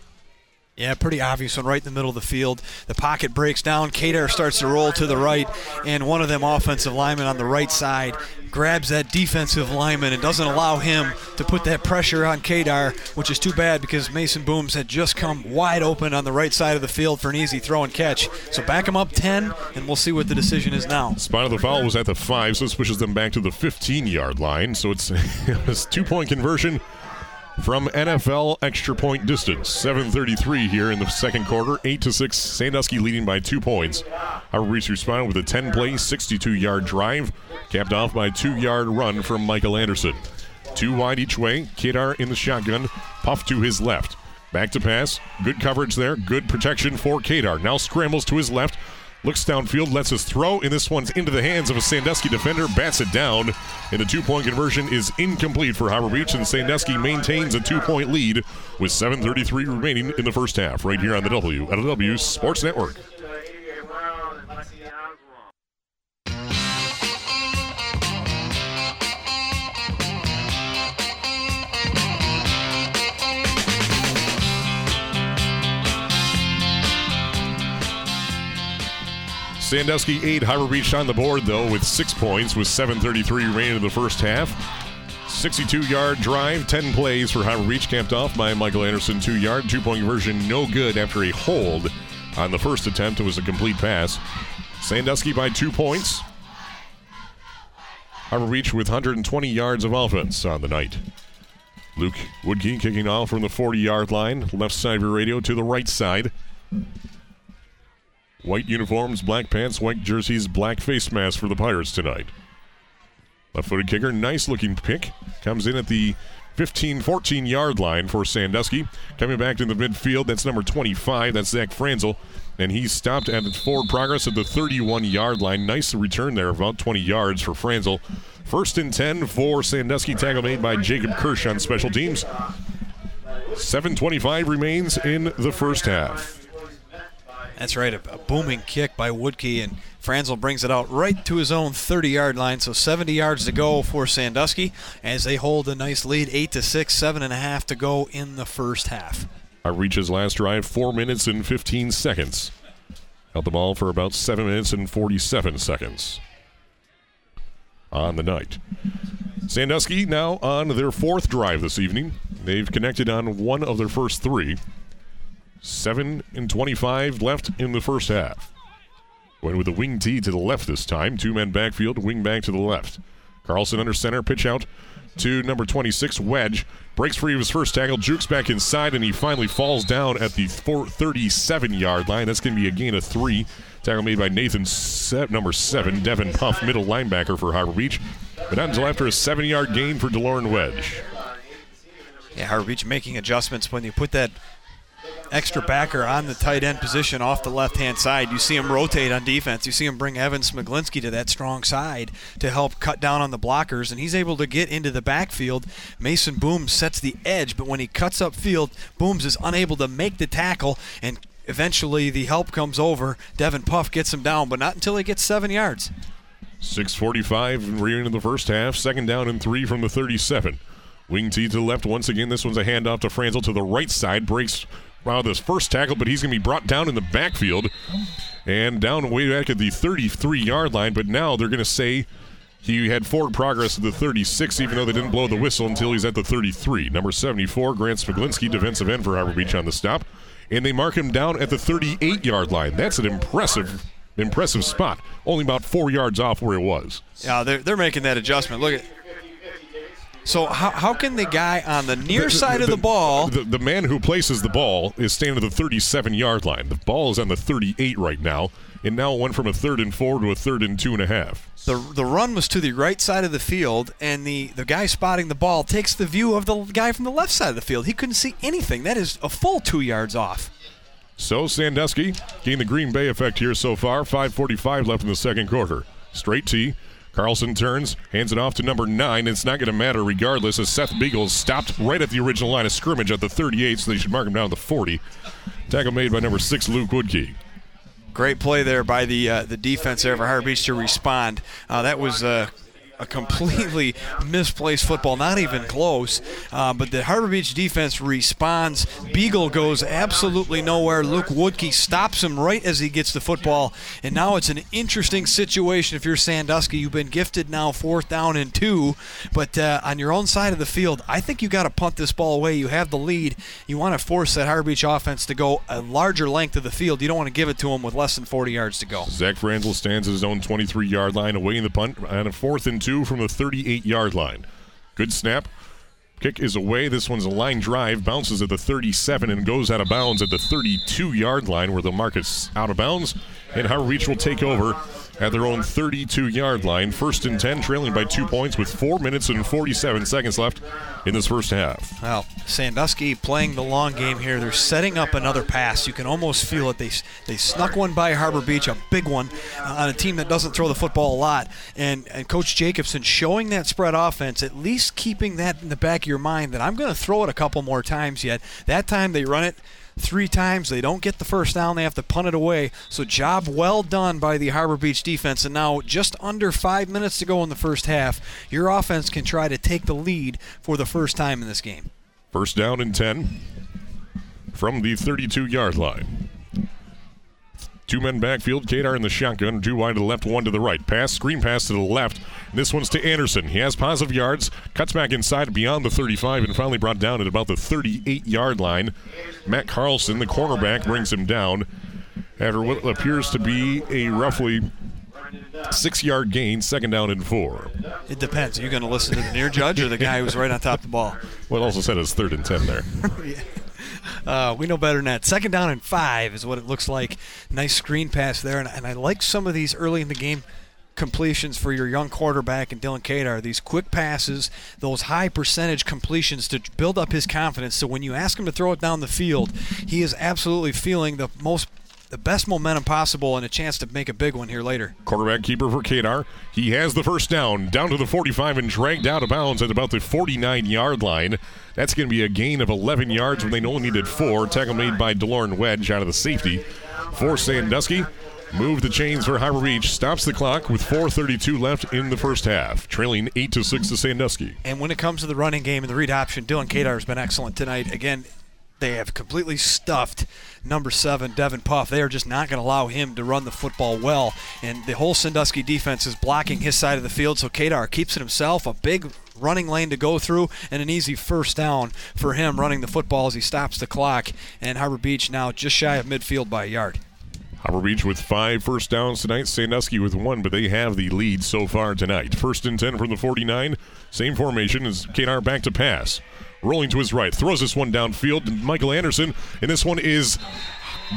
Yeah, pretty obvious one right in the middle of the field. The pocket breaks down. Kadar starts to roll to the right, and one of them offensive linemen on the right side grabs that defensive lineman and doesn't allow him to put that pressure on Kadar, which is too bad because Mason Booms had just come wide open on the right side of the field for an easy throw and catch. So back him up 10, and we'll see what the decision is now. Spot of the foul was at the 5, so this pushes them back to the 15 yard line. So it's, [LAUGHS] it's two point conversion from NFL extra point distance. 7:33 here in the second quarter. 8 to 6. Sandusky leading by two points. Beach responded with a 10-play, 62-yard drive, capped off by a two-yard run from Michael Anderson. Two wide each way. Kadar in the shotgun. Puff to his left. Back to pass. Good coverage there. Good protection for Kadar. Now scrambles to his left. Looks downfield, lets us throw, and this one's into the hands of a Sandusky defender, bats it down, and the two-point conversion is incomplete for Harbor Beach, and Sandusky maintains a two-point lead with 7.33 remaining in the first half, right here on the WLEW Sports Network. Sandusky 8, Harbor Beach on the board, though, with six points with 7.33 remaining in the first half. 62 yard drive, 10 plays for Harbor Beach, camped off by Michael Anderson, two yard, two point conversion, no good after a hold on the first attempt. It was a complete pass. Sandusky by two points. Harbor Beach with 120 yards of offense on the night. Luke Woodkey kicking off from the 40 yard line, left side of your radio to the right side. White uniforms, black pants, white jerseys, black face masks for the Pirates tonight. Left footed kicker, nice looking pick. Comes in at the 15 14 yard line for Sandusky. Coming back to the midfield, that's number 25. That's Zach Franzel. And he stopped at forward progress at the 31 yard line. Nice return there, about 20 yards for Franzel. First and 10 for Sandusky. Tackle made by Jacob Kirsch on special teams. 7.25 remains in the first half. That's right, a, a booming kick by Woodkey, and Franzel brings it out right to his own 30-yard line. So 70 yards to go for Sandusky as they hold a nice lead, eight to six, seven and a half to go in the first half. I reach his last drive four minutes and 15 seconds. Held the ball for about seven minutes and 47 seconds on the night. Sandusky now on their fourth drive this evening. They've connected on one of their first three. 7 and 25 left in the first half. Went with the wing tee to the left this time. Two men backfield, wing back to the left. Carlson under center, pitch out to number 26, Wedge. Breaks free of his first tackle, jukes back inside, and he finally falls down at the 37 yard line. That's going to be a gain of three. Tackle made by Nathan, se- number seven, Devin Puff, middle linebacker for Harbor Beach. But not until after a seven yard gain for DeLorean Wedge. Yeah, Harbor Beach making adjustments when you put that extra backer on the tight end position off the left hand side. You see him rotate on defense. You see him bring Evan Smiglinski to that strong side to help cut down on the blockers, and he's able to get into the backfield. Mason Booms sets the edge, but when he cuts up field, Booms is unable to make the tackle, and eventually the help comes over. Devin Puff gets him down, but not until he gets seven yards. 6.45 remaining in the first half. Second down and three from the 37. Wing T to the left once again. This one's a handoff to Franzel to the right side. Breaks around this first tackle, but he's going to be brought down in the backfield and down way back at the 33 yard line. But now they're going to say he had forward progress to the 36, even though they didn't blow the whistle until he's at the 33. Number 74, Grant Smiglinski, defensive end for Harbor Beach on the stop. And they mark him down at the 38 yard line. That's an impressive impressive spot. Only about four yards off where it was. Yeah, they're, they're making that adjustment. Look at. So how, how can the guy on the near side of the ball? The, the man who places the ball is standing at the 37 yard line. The ball is on the 38 right now, and now it went from a third and four to a third and two and a half. The, the run was to the right side of the field, and the, the guy spotting the ball takes the view of the guy from the left side of the field. He couldn't see anything. That is a full two yards off. So Sandusky gained the Green Bay effect here so far. 5:45 left in the second quarter. Straight T. Carlson turns, hands it off to number nine. It's not going to matter regardless, as Seth Beagle stopped right at the original line of scrimmage at the 38, so they should mark him down to the 40. Tackle made by number six, Luke Woodkey. Great play there by the uh, the defense there for Harbor Beach to respond. Uh, that was uh, a completely misplaced football, not even close. Uh, but the Harbor Beach defense responds. Beagle goes absolutely nowhere. Luke Woodkey stops him right as he gets the football. And now it's an interesting situation if you're Sandusky. You've been gifted now fourth down and two, but uh, on your own side of the field, I think you got to punt this ball away. You have the lead. You want to force that Harbor Beach offense to go a larger length of the field. You don't want to give it to them with less than 40 yards to go. Zach Franzel stands at his own 23 yard line, away in the punt, and a fourth and two from the 38 yard line. Good snap. Kick is away. This one's a line drive, bounces at the 37 and goes out of bounds at the 32 yard line where the market's out of bounds. And Harbor Beach will take over at their own 32 yard line. First and 10, trailing by two points with 4 minutes and 47 seconds left in this first half. Well, Sandusky playing the long game here. They're setting up another pass. You can almost feel it. They they snuck one by Harbor Beach, a big one, uh, on a team that doesn't throw the football a lot. And and Coach Jacobson showing that spread offense, at least keeping that in the back of your mind that I'm going to throw it a couple more times yet. That time they run it three times. They don't get the first down. They have to punt it away. So, job well done by the Harbor Beach defense. And now, just under five minutes to go in the first half, your offense can try to take the lead for the first time in this game. First down and 10 from the 32 yard line. Two men backfield. Kadar in the shotgun. Two wide to the left, one to the right. Pass, screen pass to the left. This one's to Anderson. He has positive yards. Cuts back inside beyond the 35 and finally brought down at about the 38 yard line. Matt Carlson, the cornerback, brings him down after what appears to be a roughly six yard gain, second down and four. It depends. Are you going to listen to the near judge or the guy who's right on top of the ball? Well, it also said it's third and 10 there. [LAUGHS] Uh, we know better than that. Second down and five is what it looks like. Nice screen pass there, and, and I like some of these early in the game completions for your young quarterback and Dylan Kadar. These quick passes, those high percentage completions to build up his confidence. So when you ask him to throw it down the field, he is absolutely feeling the most the best momentum possible and a chance to make a big one here later. Quarterback keeper for Kadar. He has the first down, down to the 45 and dragged out of bounds at about the 49 yard line. That's going to be a gain of 11 yards when they only needed four. Tackle made by DeLorean Wedge out of the safety for Sandusky. Move the chains for Harbor Beach. Stops the clock with 4:32 left in the first half, trailing eight to six to Sandusky. And when it comes to the running game and the read option, Dylan Kadar has been excellent tonight. Again, they have completely stuffed number seven, Devin Puff. They are just not going to allow him to run the football well. And the whole Sandusky defense is blocking his side of the field, so Kadar keeps it himself. A big running lane to go through and an easy first down for him running the football as he stops the clock. And Harbor Beach now just shy of midfield by a yard. Harbor Beach with five first downs tonight. Sandusky with one, but they have the lead so far tonight. First and 10 from the 49. Same formation as Kadar back to pass. Rolling to his right. Throws this one downfield Michael Anderson. And this one is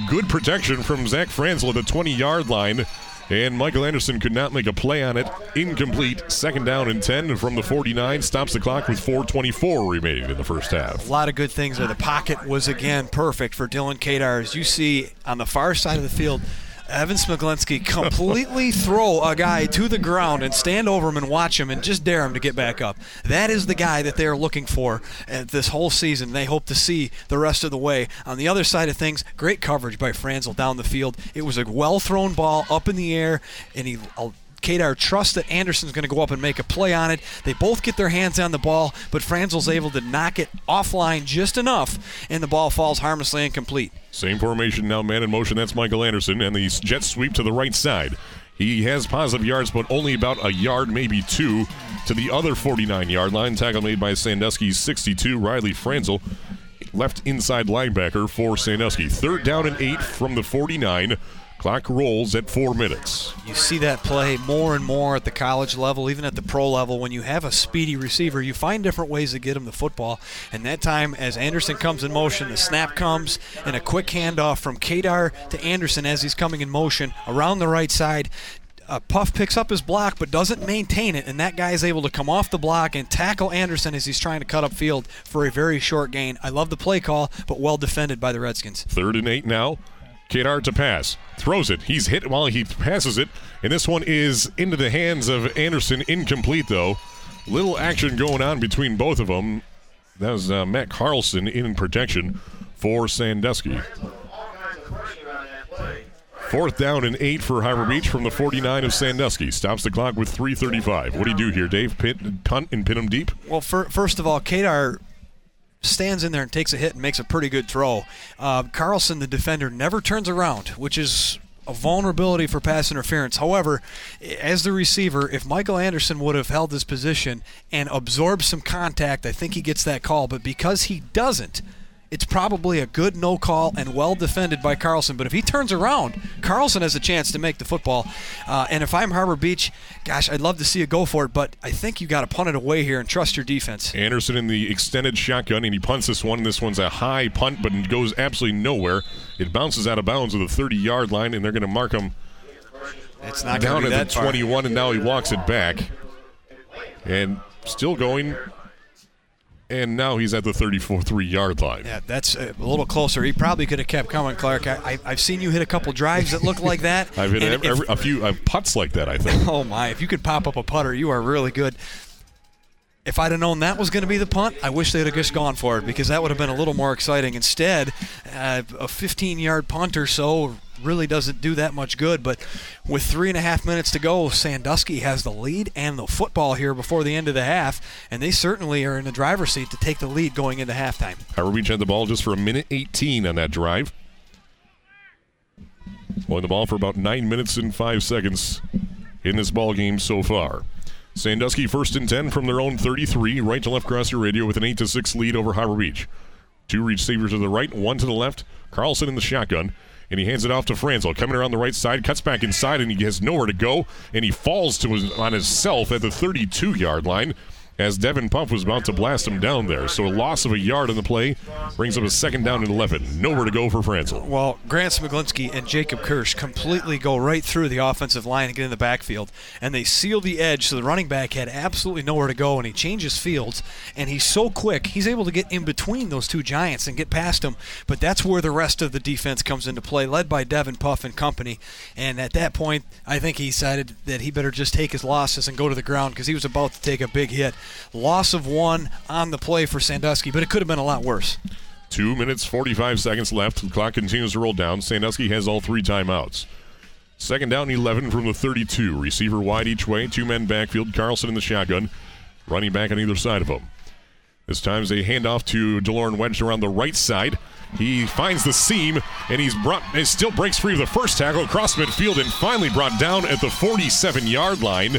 good protection from Zach Franzel at the 20 yard line. And Michael Anderson could not make a play on it. Incomplete. Second down and 10 from the 49. Stops the clock with 4.24 remaining in the first half. A lot of good things there. The pocket was, again, perfect for Dylan Kadar. As you see on the far side of the field, Evan Smiglinski completely throw a guy to the ground and stand over him and watch him and just dare him to get back up. That is the guy that they're looking for uh, this whole season. They hope to see the rest of the way. On the other side of things, great coverage by Franzel down the field. It was a well thrown ball up in the air, and he uh, Kadar trusts that Anderson's going to go up and make a play on it. They both get their hands on the ball, but Franzel's able to knock it offline just enough, and the ball falls harmlessly incomplete. Same formation now, man in motion. That's Michael Anderson, and the jet sweep to the right side. He has positive yards, but only about a yard, maybe two, to the other 49 yard line. Tackle made by Sandusky's 62, Riley Franzel, left inside linebacker for Sandusky. Third down and eight from the 49. Clock rolls at four minutes. You see that play more and more at the college level, even at the pro level. When you have a speedy receiver, you find different ways to get him the football. And that time, as Anderson comes in motion, the snap comes and a quick handoff from Kadar to Anderson as he's coming in motion around the right side. Uh, Puff picks up his block but doesn't maintain it, and that guy is able to come off the block and tackle Anderson as he's trying to cut up field for a very short gain. I love the play call, but well defended by the Redskins. Third and eight now. Kadar to pass. Throws it. He's hit while he passes it. And this one is into the hands of Anderson. Incomplete, though. Little action going on between both of them. That was uh, Matt Carlson in protection for Sandusky. Fourth down and eight for Harbor Beach from the 49 of Sandusky. Stops the clock with 3.35. What do you do here, Dave? Pit, punt and pin him deep? Well, for, first of all, Kadar stands in there and takes a hit and makes a pretty good throw. Uh, Carlson, the defender, never turns around, which is a vulnerability for pass interference. However, as the receiver, if Michael Anderson would have held his position and absorbed some contact, I think he gets that call. But because he doesn't, it's probably a good no call and well defended by Carlson. But if he turns around, Carlson has a chance to make the football. Uh, and if I'm Harbor Beach, gosh, I'd love to see you go for it. But I think you got to punt it away here and trust your defense. Anderson in the extended shotgun, and he punts this one. This one's a high punt, but it goes absolutely nowhere. It bounces out of bounds at the 30 yard line, and they're going to mark him It's not down going to be at the far. 21, and now he walks it back. And still going. And now he's at the 34 3 yard line. Yeah, that's a little closer. He probably could have kept coming, Clark. I, I've seen you hit a couple drives that look like that. [LAUGHS] I've hit every, if- a few uh, putts like that, I think. [LAUGHS] Oh my! If you could pop up a putter, you are really good. If I'd have known that was going to be the punt, I wish they'd have just gone for it because that would have been a little more exciting. Instead, uh, a 15-yard punt or so really doesn't do that much good. But with three and a half minutes to go, Sandusky has the lead and the football here before the end of the half, and they certainly are in the driver's seat to take the lead going into halftime. Harbor Beach had the ball just for a minute 18 on that drive. Holding the ball for about nine minutes and five seconds in this ball game so far. Sandusky first and 10 from their own 33, right to left across your radio with an 8 to 6 lead over Harbor Beach. Two receivers to the right, one to the left. Carlson in the shotgun, and he hands it off to Franzel. Coming around the right side, cuts back inside, and he has nowhere to go, and he falls to his, on himself at the 32 yard line as Devin Puff was about to blast him down there. So a loss of a yard on the play brings up a second down and 11. Nowhere to go for Franzel. Well, Grant Smiglinski and Jacob Kirsch completely go right through the offensive line and get in the backfield, and they seal the edge so the running back had absolutely nowhere to go, and he changes fields, and he's so quick, he's able to get in between those two giants and get past them, but that's where the rest of the defense comes into play, led by Devin Puff and company, and at that point, I think he decided that he better just take his losses and go to the ground because he was about to take a big hit. Loss of one on the play for Sandusky, but it could have been a lot worse. Two minutes, 45 seconds left. The clock continues to roll down. Sandusky has all three timeouts. Second down, 11 from the 32. Receiver wide each way. Two men backfield. Carlson in the shotgun. Running back on either side of him. This time is a handoff to DeLorean Wedge around the right side. He finds the seam and he's brought. It still breaks free of the first tackle across midfield and finally brought down at the 47-yard line.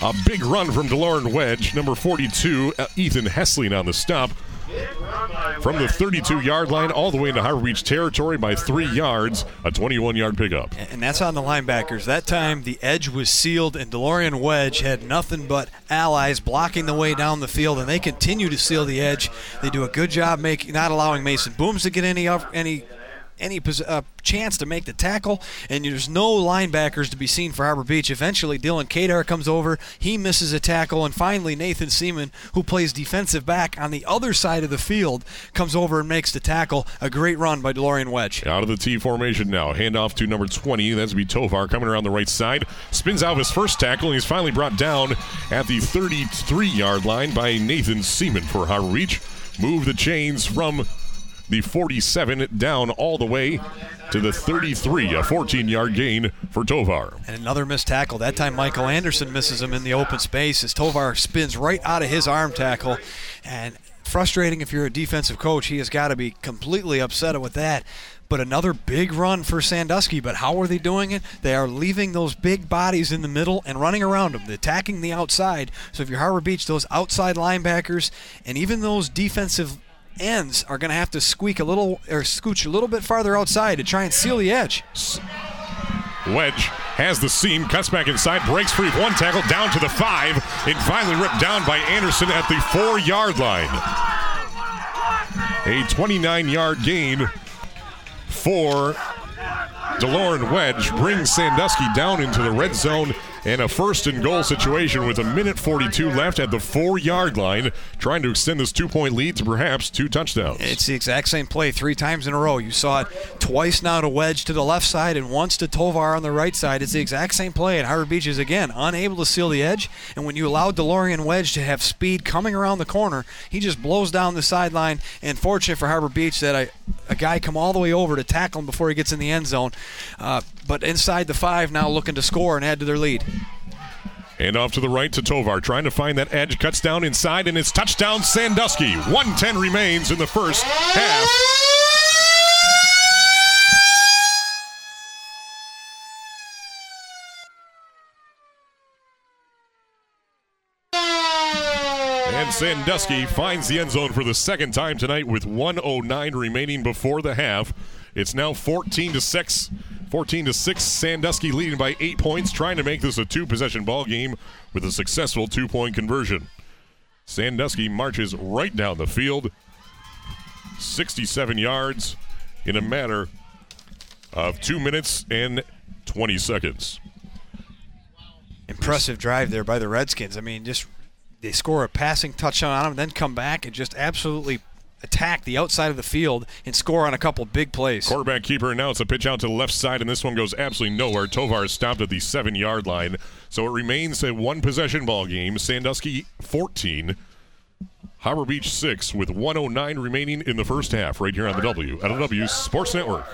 A big run from DeLorean Wedge, number 42, uh, Ethan Hessling on the stop. From the 32 yard line all the way into Harbor Beach territory by three yards, a 21 yard pickup. and that's on the linebackers. That time the edge was sealed, and DeLorean Wedge had nothing but allies blocking the way down the field, and they continue to seal the edge. They do a good job making not allowing Mason Booms to get any any any uh, chance to make the tackle, and there's no linebackers to be seen for Harbor Beach. Eventually, Dylan Kadar comes over, he misses a tackle, and finally Nathan Seaman, who plays defensive back on the other side of the field, comes over and makes the tackle. A great run by DeLorean Wedge. Out of the T formation now. Handoff to number 20. That's be Tovar coming around the right side. Spins out his first tackle, and he's finally brought down at the 33 yard line by Nathan Seaman for Harbor Beach. Move the chains from the 47 down all the way to the 33, a 14 yard gain for Tovar. And another missed tackle. That time Michael Anderson misses him in the open space as Tovar spins right out of his arm tackle. And frustrating if you're a defensive coach. He has got to be completely upset with that. But another big run for Sandusky. But how are they doing it? They are leaving those big bodies in the middle and running around them, They're attacking the outside. So if you're Harbor Beach, those outside linebackers and even those defensive ends are going to have to squeak a little or scooch a little bit farther outside to try and seal the edge. Wedge has the seam, cuts back inside, breaks free one tackle down to the five, and finally ripped down by Anderson at the four yard line. A 29 yard gain for DeLorean Wedge brings Sandusky down into the red zone and a first and goal situation with a minute 42 left at the four yard line, trying to extend this two point lead to perhaps two touchdowns. It's the exact same play three times in a row. You saw it twice now to Wedge to the left side and once to Tovar on the right side. It's the exact same play. And Harbor Beach is again unable to seal the edge. And when you allow DeLorean Wedge to have speed coming around the corner, he just blows down the sideline. And fortunate for Harbor Beach that a, a guy come all the way over to tackle him before he gets in the end zone. Uh, but inside the five now looking to score and add to their lead. And off to the right to Tovar, trying to find that edge, cuts down inside, and it's touchdown Sandusky. 110 remains in the first half. And Sandusky finds the end zone for the second time tonight with 109 remaining before the half. It's now 14 to 6. 14 to 6. Sandusky leading by 8 points, trying to make this a two possession ball game with a successful two point conversion. Sandusky marches right down the field. 67 yards in a matter of 2 minutes and 20 seconds. Impressive drive there by the Redskins. I mean, just they score a passing touchdown on them, then come back and just absolutely attack the outside of the field and score on a couple big plays. Quarterback keeper now it's a pitch out to the left side, and this one goes absolutely nowhere. Tovar is stopped at the seven yard line. So it remains a one possession ball game. Sandusky 14. Harbor Beach 6 with 109 remaining in the first half right here on the WLEW Sports Network.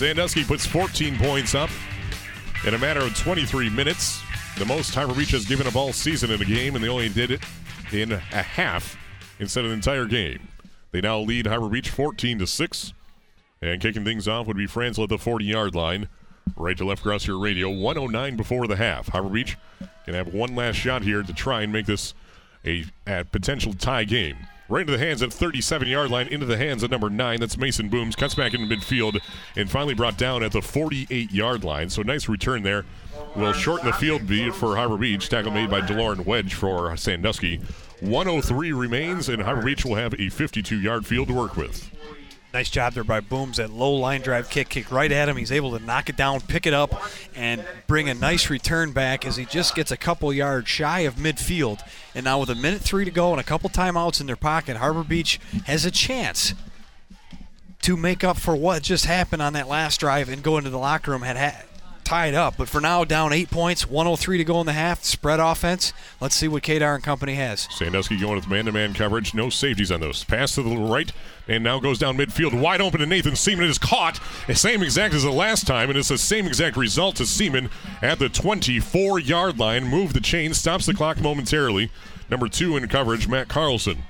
Sandusky puts 14 points up in a matter of 23 minutes. The most Harbor Beach has given up all season in a game, and they only did it in a half instead of the entire game. They now lead Harbor Beach 14 to 6. And kicking things off would be Franzel at the 40 yard line. Right to left across your radio. 109 before the half. Harbor Beach can have one last shot here to try and make this a, a potential tie game. Right into the hands at 37 yard line, into the hands at number 9. That's Mason Booms. Cuts back into midfield and finally brought down at the 48 yard line. So nice return there. Will shorten the field beat for Harbor Beach. Tackle made by DeLorean Wedge for Sandusky. 103 remains, and Harbor Beach will have a 52 yard field to work with. Nice job there by Booms. That low line drive kick, kick right at him. He's able to knock it down, pick it up, and bring a nice return back as he just gets a couple yards shy of midfield. And now with a minute three to go and a couple timeouts in their pocket, Harbor Beach has a chance to make up for what just happened on that last drive and go into the locker room had ha- tied up. But for now, down eight points, 103 to go in the half. Spread offense. Let's see what Kadar and company has. Sandusky going with man-to-man coverage. No safeties on those. Pass to the right and now goes down midfield wide open to Nathan Seaman. It is caught. Same exact as the last time, and it's the same exact result to Seaman at the 24-yard line. Move the chain, stops the clock momentarily. Number two in coverage, Matt Carlson.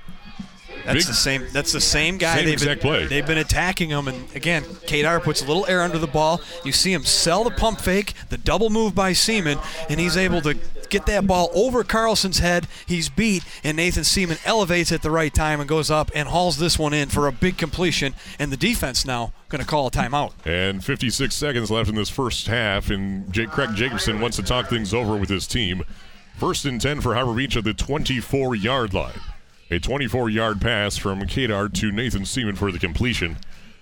That's Big- the same. That's the same guy. Same they've exact been, play. They've been attacking him, and again, Kadar puts a little air under the ball. You see him sell the pump fake, the double move by Seaman, and he's able to get that ball over Carlson's head. He's beat, and Nathan Seaman elevates at the right time and goes up and hauls this one in for a big completion. And the defense now going to call a timeout. And 56 seconds left in this first half, and Jake Craig Jacobson wants to talk things over with his team. First and 10 for Harbor Beach at the 24 yard line. A 24 yard pass from Kadar to Nathan Seaman for the completion.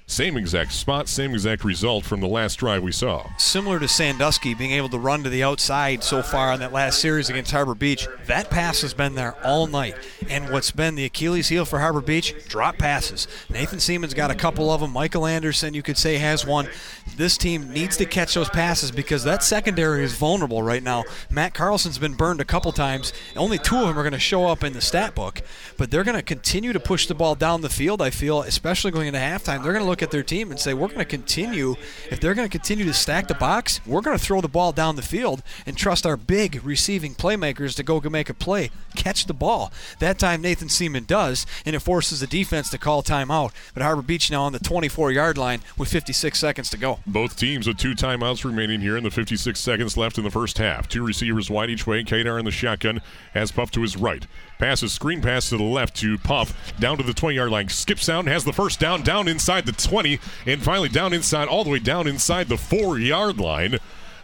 Same exact spot, same exact result from the last drive we saw. similar to Sandusky being able to run to the outside so far on that last series against Harbor Beach. That pass has been there all night. And what's been the Achilles heel for Harbor Beach? Drop passes. Nathan Seaman's got a couple of them. Michael Anderson, you could say, has one. This team needs to catch those passes because that secondary is vulnerable right now. Matt Carlson's been burned a couple times. Only two of them are going to show up in the stat book, but they're going to continue to push the ball down the field, I feel, especially going into halftime. They're going to look at their team and say, we're going to continue. If they're going to continue to stack the box, we're going to throw the ball down the field and trust our big receiving playmakers to go make a play, catch the ball. That time, Nathan Seaman does, and it forces the defense to call timeout. But Harbor Beach now on the 24 yard line with 56 seconds to go. Both teams with two timeouts remaining here in the 56 seconds left in the first half. Two receivers wide each way. Kadar in the shotgun has Puff to his right. Passes screen pass to the left to Puff down to the 20 yard line. Skips down, has the first down, down inside the 20, and finally down inside, all the way down inside the four yard line.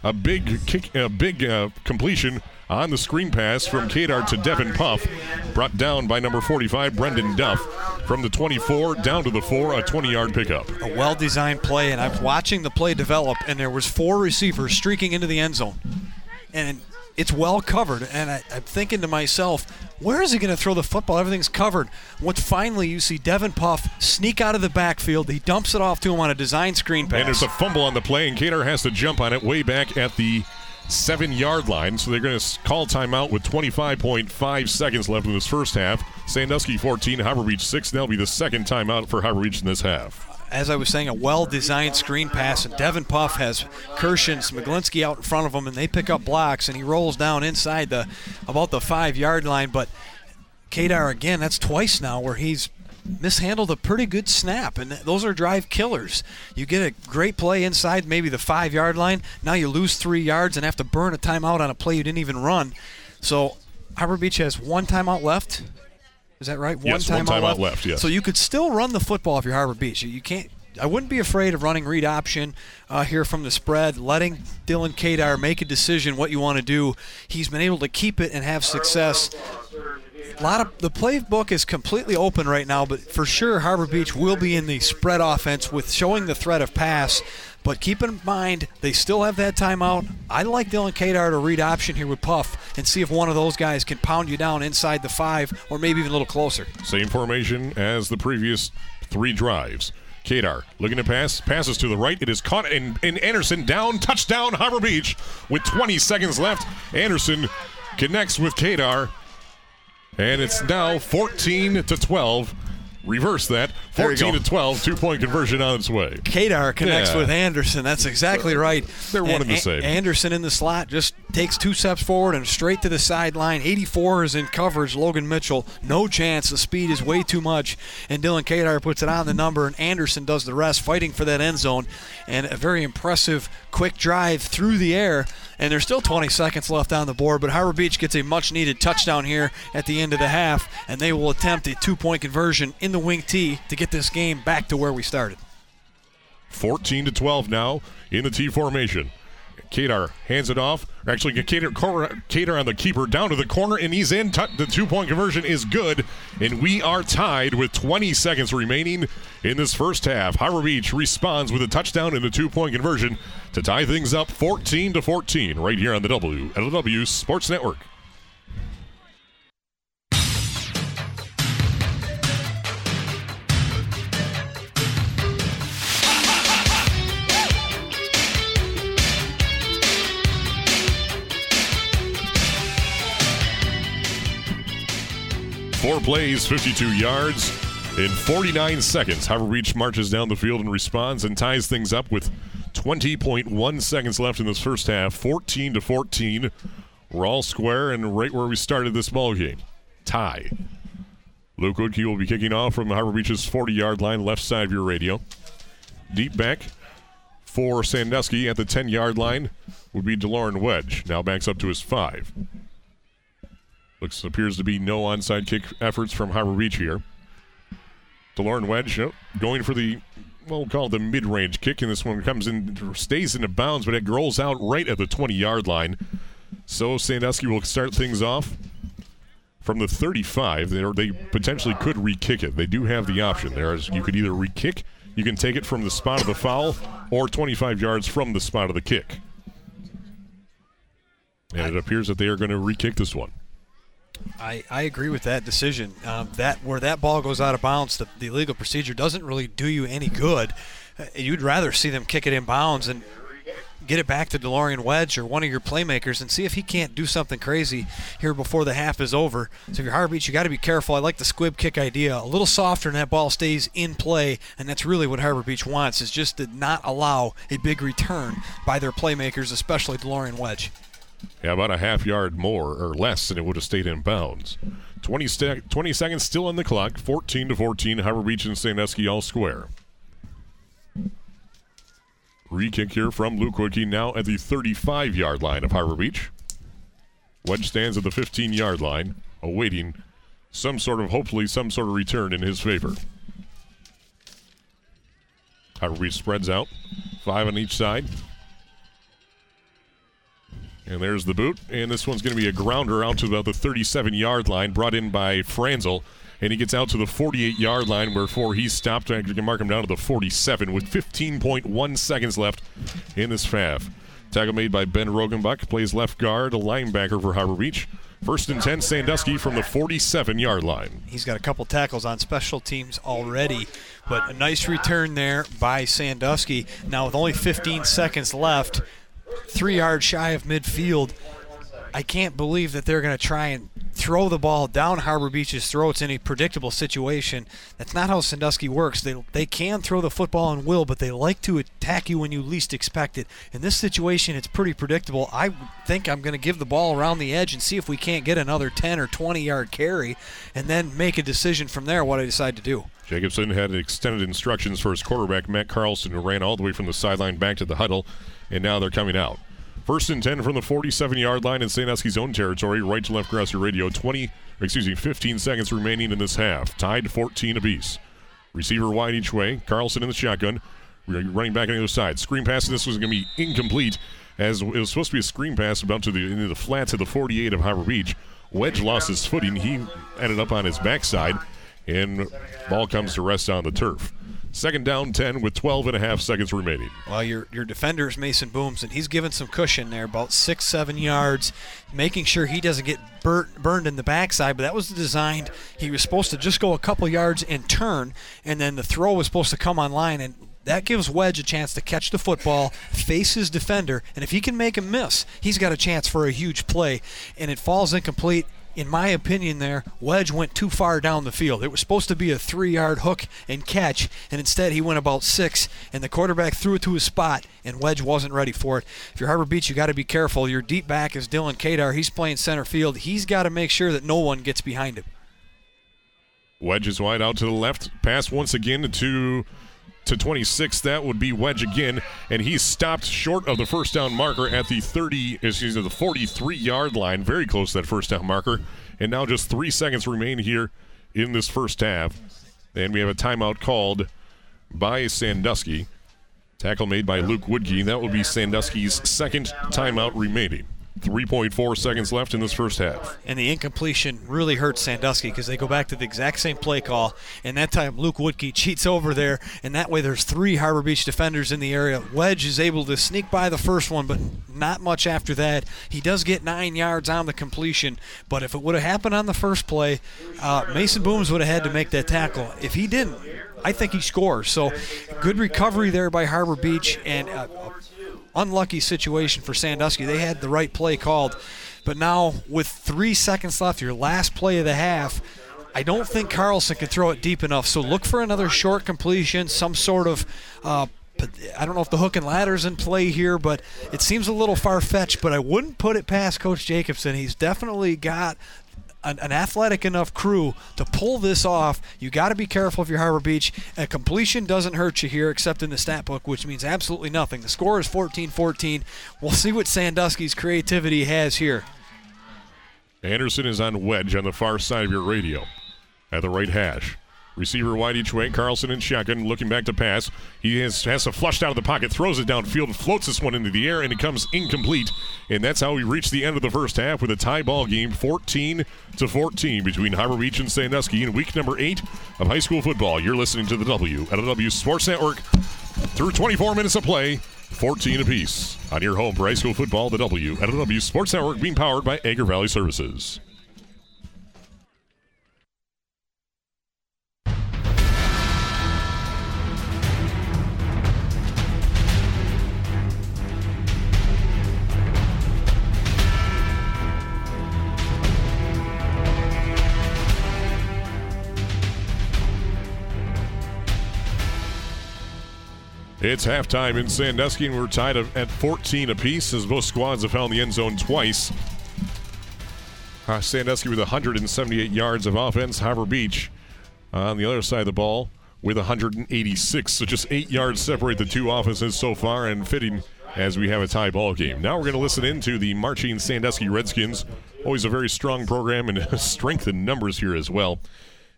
A big kick, a big uh, completion on the screen pass from Kadar to Devin Puff, brought down by number 45 Brendan Duff from the 24 down to the four, a 20 yard pickup. a well-designed play, and I'm watching the play develop, and there was four receivers streaking into the end zone, and it's well covered. And I, I'm thinking to myself, where is he going to throw the football? Everything's covered. What finally you see Devin Puff sneak out of the backfield. He dumps it off to him on a design screen pass. And there's a fumble on the play, and Kadar has to jump on it way back at the seven yard line. So they're going to call timeout with 25.5 seconds left in this first half. Sandusky 14, Harbor Beach 6. That'll be the second timeout for Harbor Beach in this half. As I was saying, a well-designed screen pass, and Devin Puff has Kirsch and Smiglinski out in front of him, and they pick up blocks, and he rolls down inside the about the five-yard line. But Kadar again, that's twice now where he's mishandled a pretty good snap, and those are drive killers. You get a great play inside maybe the five-yard line. Now you lose three yards and have to burn a timeout on a play you didn't even run. So Harbor Beach has one timeout left. Is that right? One Yes, one timeout timeout left, yes. So you could still run the football if you're Harbor Beach. You, you can't. I wouldn't be afraid of running read option uh, here from the spread, letting Dylan Kadar make a decision what you want to do. He's been able to keep it and have success. A lot of the playbook is completely open right now, but for sure Harbor Beach will be in the spread offense with showing the threat of pass. But keep in mind they still have that timeout. I like Dylan Kadar to read option here with Puff and see if one of those guys can pound you down inside the five or maybe even a little closer. Same formation as the previous three drives. Kadar looking to pass, passes to the right. It is caught in, in Anderson down, touchdown Harbor Beach with 20 seconds left. Anderson connects with Kadar, and it's now 14 to 12. Reverse that. 14 to 12, two point conversion on its way. Kadar connects Yeah. with Anderson. That's exactly uh, right. They're one and the same. Anderson in the slot just takes two steps forward and straight to the sideline. 84 is in coverage. Logan Mitchell, no chance. The speed is way too much. And Dylan Kadar puts it on the number, and Anderson does the rest, fighting for that end zone. And a very impressive quick drive through the air. And there's still 20 seconds left on the board, but Harbor Beach gets a much needed touchdown here at the end of the half, and they will attempt a two point conversion in the wing T to get this game back to where we started. 14 to 12 now in the T formation. Kadar hands it off. Actually, Kadar, Kadar on the keeper down to the corner, and he's in. The two point conversion is good, and we are tied with 20 seconds remaining in this first half. Harbor Beach responds with a touchdown and a two point conversion to tie things up 14 to 14 right here on the WLEW Sports Network. Four plays, 52 yards. In 49 seconds, Harbor Beach marches down the field and responds and ties things up with 20.1 seconds left in this first half. 14 to 14. We're all square and right where we started this ball game. Tie. Luke Woodkey will be kicking off from Harbor Beach's 40-yard line, left side of your radio. Deep back for Sandusky at the 10-yard line would be DeLorean Wedge. Now backs up to his five. Looks appears to be no onside kick efforts from Harbor Beach here. DeLorean Wedge oh, going for the well, we'll call it the mid-range kick, and this one comes in, stays into bounds, but it rolls out right at the 20-yard line. So Sandusky will start things off from the 35. They, they potentially could re-kick it. They do have the option there. As you could either re-kick, you can take it from the spot of the foul, or 25 yards from the spot of the kick. And it appears that they are going to re-kick this one. I, I agree with that decision. Um, that where that ball goes out of bounds, the, the legal procedure doesn't really do you any good. Uh, You'd rather see them kick it in bounds and get it back to DeLorean Wedge or one of your playmakers and see if he can't do something crazy here before the half is over. So if you're Harbor Beach, you got to be careful. I like the squib kick idea. A little softer and that ball stays in play, and that's really what Harbor Beach wants is just to not allow a big return by their playmakers, especially DeLorean Wedge. Yeah, about a half yard more or less than it would have stayed in bounds. 20, sta 20 seconds still on the clock. 14 to 14. Harbor Beach and Sandusky all square. Re-kick here from Luke Woodkey now at the 35 yard line of Harbor Beach. Wedge stands at the 15 yard line, awaiting some sort of, hopefully, some sort of return in his favor. Harbor Beach spreads out, five on each side. And there's the boot. And this one's going to be a grounder out to about the 37 yard line, brought in by Franzel. And he gets out to the 48 yard line, wherefore he's stopped. I can mark him down to the 47 with 15.1 seconds left in this half. Tackle made by Ben Rogenbach, plays left guard, a linebacker for Harbor Beach. First and 10, Sandusky from the 47 yard line. He's got a couple tackles on special teams already, but a nice return there by Sandusky. Now, with only 15 seconds left, three yards shy of midfield, I can't believe that they're going to try and throw the ball down Harbor Beach's throats in a predictable situation. That's not how Sandusky works. They they can throw the football and will, but they like to attack you when you least expect it. In this situation, it's pretty predictable. I think I'm going to give the ball around the edge and see if we can't get another 10 or 20 yard carry, and then make a decision from there what I decide to do. Jacobson had extended instructions for his quarterback, Matt Carlson, who ran all the way from the sideline back to the huddle, and now they're coming out. First and 10 from the 47 yard line in Sandusky's own territory, right to left your radio. 20, excuse me, 15 seconds remaining in this half. Tied 14 apiece. Receiver wide each way. Carlson in the shotgun. Running back on the other side. Screen pass, this was going to be incomplete as it was supposed to be a screen pass about to the into the flats of the 48 of Harbor Beach. Wedge lost his footing. He ended up on his backside, and ball comes to rest on the turf. Second down 10 with 12 and a half seconds remaining. Well, your your defender is Mason Booms, and he's given some cushion there, about six, seven yards, making sure he doesn't get burnt, burned in the backside. But that was designed. He was supposed to just go a couple yards and turn, and then the throw was supposed to come online. And that gives Wedge a chance to catch the football, face his defender, and if he can make him miss, he's got a chance for a huge play. And it falls incomplete in my opinion, there, Wedge went too far down the field. It was supposed to be a three yard hook and catch, and instead he went about six, and the quarterback threw it to his spot, and Wedge wasn't ready for it. If you're Harbor Beach, you got to be careful. Your deep back is Dylan Kadar. He's playing center field. He's got to make sure that no one gets behind him. Wedge is wide out to the left. Pass once again to to 26. That would be Wedge again, and he's stopped short of the first down marker at the 30, excuse me, the 43 yard line. Very close to that first down marker. And now just three seconds remain here in this first half. And we have a timeout called by Sandusky. Tackle made by Luke Woodkey. That will be Sandusky's second timeout remaining. 3.4 seconds left in this first half. And the incompletion really hurts Sandusky because they go back to the exact same play call. And that time, Luke Woodkey cheats over there. And that way, there's three Harbor Beach defenders in the area. Wedge is able to sneak by the first one, but not much after that. He does get nine yards on the completion. But if it would have happened on the first play, uh, Mason Booms would have had to make that tackle. If he didn't, I think he scores. So good recovery there by Harbor Beach. And uh, unlucky situation for Sandusky. They had the right play called, but now with three seconds left, your last play of the half, I don't think Carlson can throw it deep enough. So look for another short completion, some sort of. Uh, I don't know if the hook and ladder's in play here, but it seems a little far fetched. But I wouldn't put it past Coach Jacobson. He's definitely got an, an athletic enough crew to pull this off. You got to be careful if you're Harbor Beach. A completion doesn't hurt you here, except in the stat book, which means absolutely nothing. The score is 14-14. We'll see what Sandusky's creativity has here. Anderson is on wedge on the far side of your radio at the right hash. Receiver wide each way. Carlson in shotgun, looking back to pass. He has, has to flushed out of the pocket, throws it downfield, floats this one into the air, and it comes incomplete. And that's how we reach the end of the first half with a tie ball game, 14 to 14 between Harbor Beach and Sandusky in week number eight of high school football. You're listening to the WLEW Sports Network through 24 minutes of play. 14 apiece on your home for high school football. The WLEW Sports Network being powered by Agri Valley Services. It's halftime in Sandusky, and we're tied at 14 apiece as both squads have found the end zone twice. Uh, Sandusky with 178 yards of offense. Harbor Beach on the other side of the ball with 186. So just eight yards separate the two offenses so far, and fitting as we have a tie ball game. Now we're going to listen into the marching Sandusky Redskins. Always a very strong program and [LAUGHS] strength in numbers here as well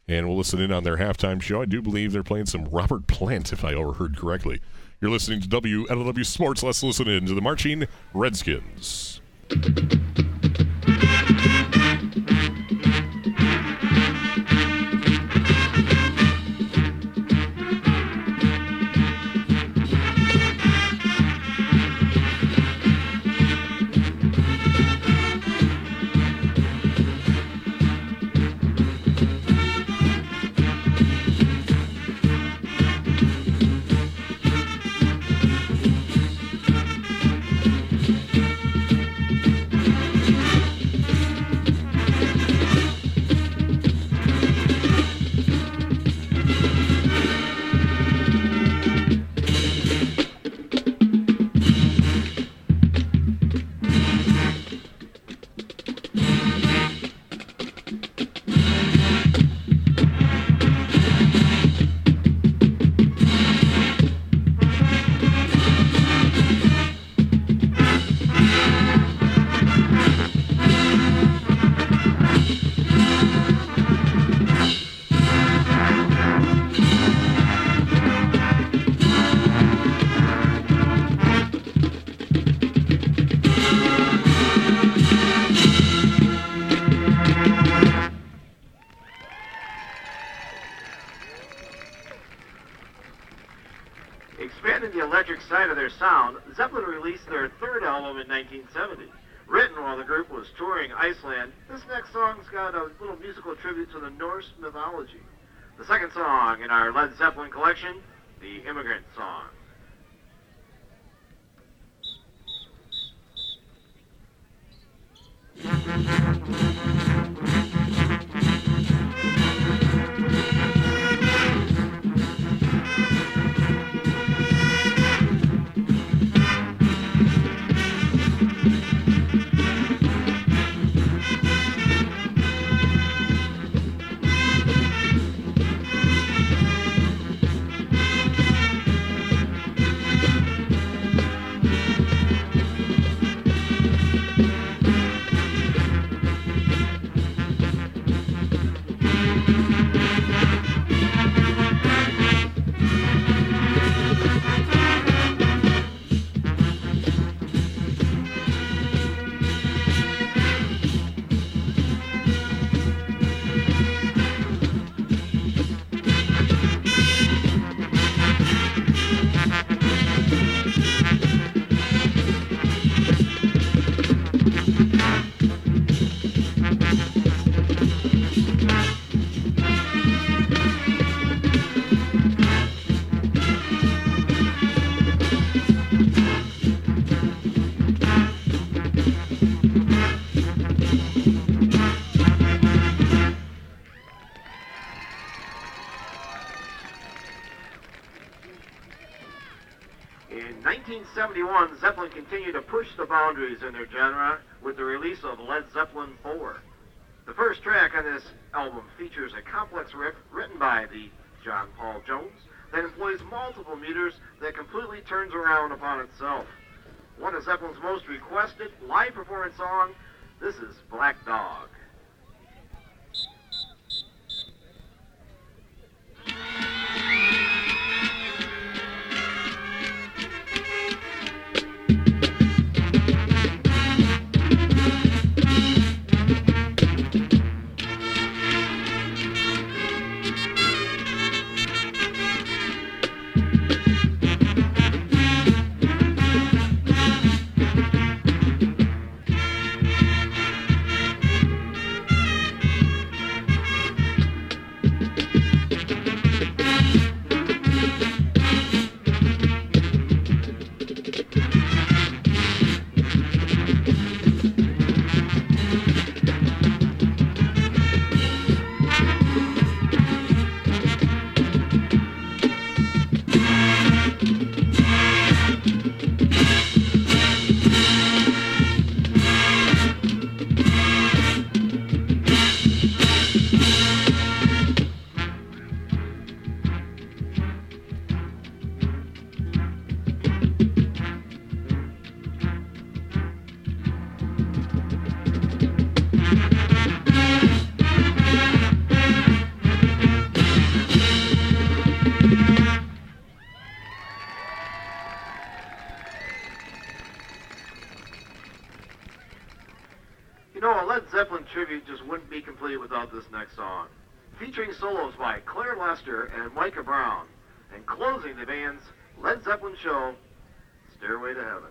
and we'll listen in on their halftime show. I do believe they're playing some Robert Plant, if I overheard correctly. You're listening to WLEW Sports. Let's listen in to the Marching Redskins. Touring Iceland, this next song's got a little musical tribute to the Norse mythology. The second song in our Led Zeppelin collection, The Immigrant Song. Boundaries in their genre with the release of Led Zeppelin 4. The first track on this album features a complex riff written by the John Paul Jones that employs multiple meters that completely turns around upon itself. One of Zeppelin's most requested live performance song, this is Black Dog. This next song. Featuring solos by Claire Lester and Micah Brown, and closing the band's Led Zeppelin show, Stairway to Heaven.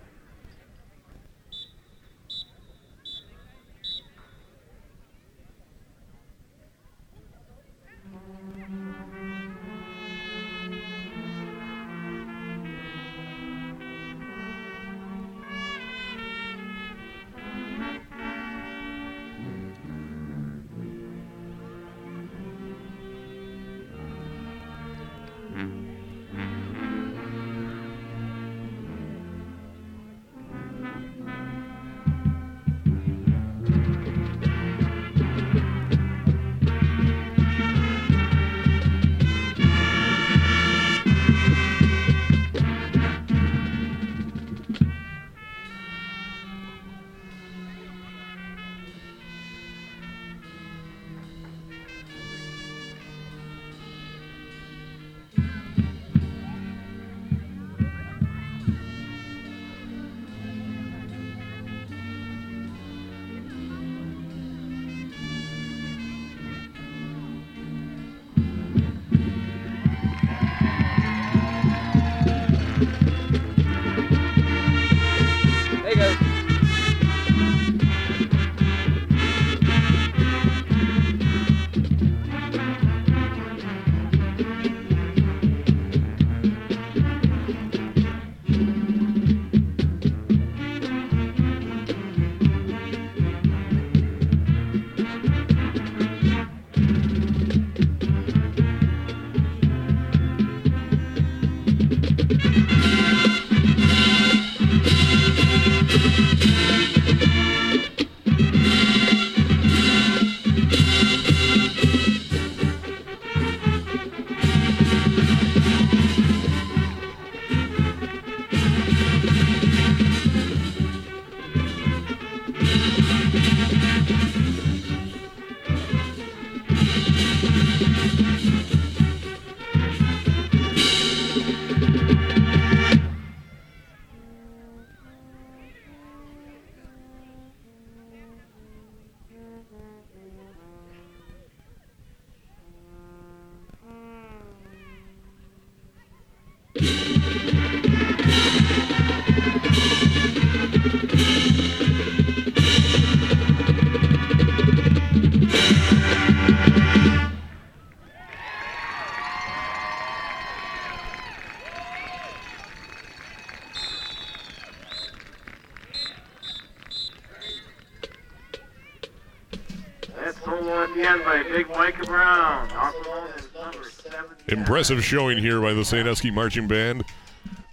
Brown, also known as number 70. Impressive showing here by the Sandusky Marching Band.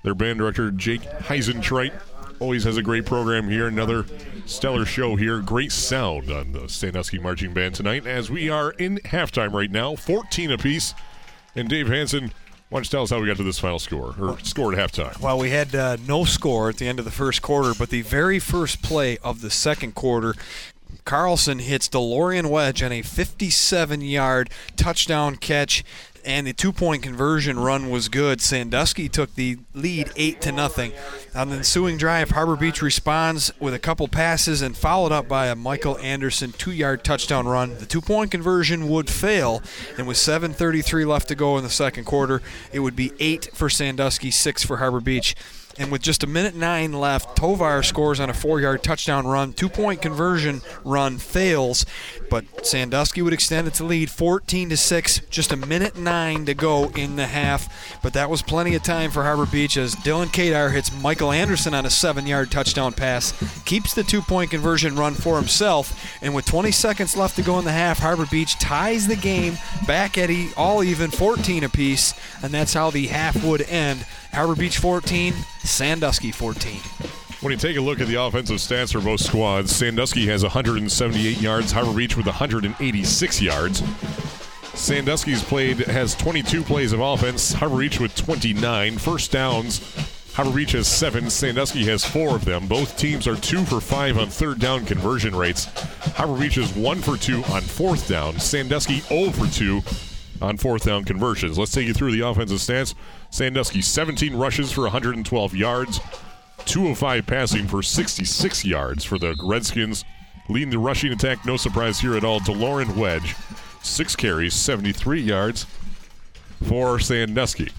Their band director, Jake Heisentreit, always has a great program here. Another stellar show here. Great sound on the Sandusky Marching Band tonight as we are in halftime right now, 14 apiece. And Dave Hanson, why don't you tell us how we got to this final score, or score at halftime? Well, we had uh, no score at the end of the first quarter, but the very first play of the second quarter, Carlson hits DeLorean Wedge on a 57 yard touchdown catch. And the two-point conversion run was good. Sandusky took the lead eight to nothing. On the ensuing drive, Harbor Beach responds with a couple passes and followed up by a Michael Anderson two-yard touchdown run. The two-point conversion would fail, and with 7:33 left to go in the second quarter, it would be eight for Sandusky, six for Harbor Beach. And with just a minute nine left, Tovar scores on a four yard touchdown run. Two point conversion run fails, but Sandusky would extend its lead 14 to 6. Just a minute nine to go in the half. But that was plenty of time for Harbor Beach as Dylan Kadar hits Michael Anderson on a seven yard touchdown pass, keeps the two point conversion run for himself. And with 20 seconds left to go in the half, Harbor Beach ties the game back at all even 14 apiece. And that's how the half would end. Harbor Beach 14, Sandusky 14. When you take a look at the offensive stats for both squads, Sandusky has 178 yards, Harbor Beach with 186 yards. Sandusky's played has 22 plays of offense, Harbor Beach with 29 first downs. Harbor Beach has seven, Sandusky has four of them. Both teams are two for five on third down conversion rates. Harbor Beach is one for two on fourth down. Sandusky 0 for two on fourth down conversions. Let's take you through the offensive stats. Sandusky 17 rushes for 112 yards, 205 passing for 66 yards for the Redskins. Leading the rushing attack, no surprise here at all, Lauren Wedge. Six carries, 73 yards for Sandusky.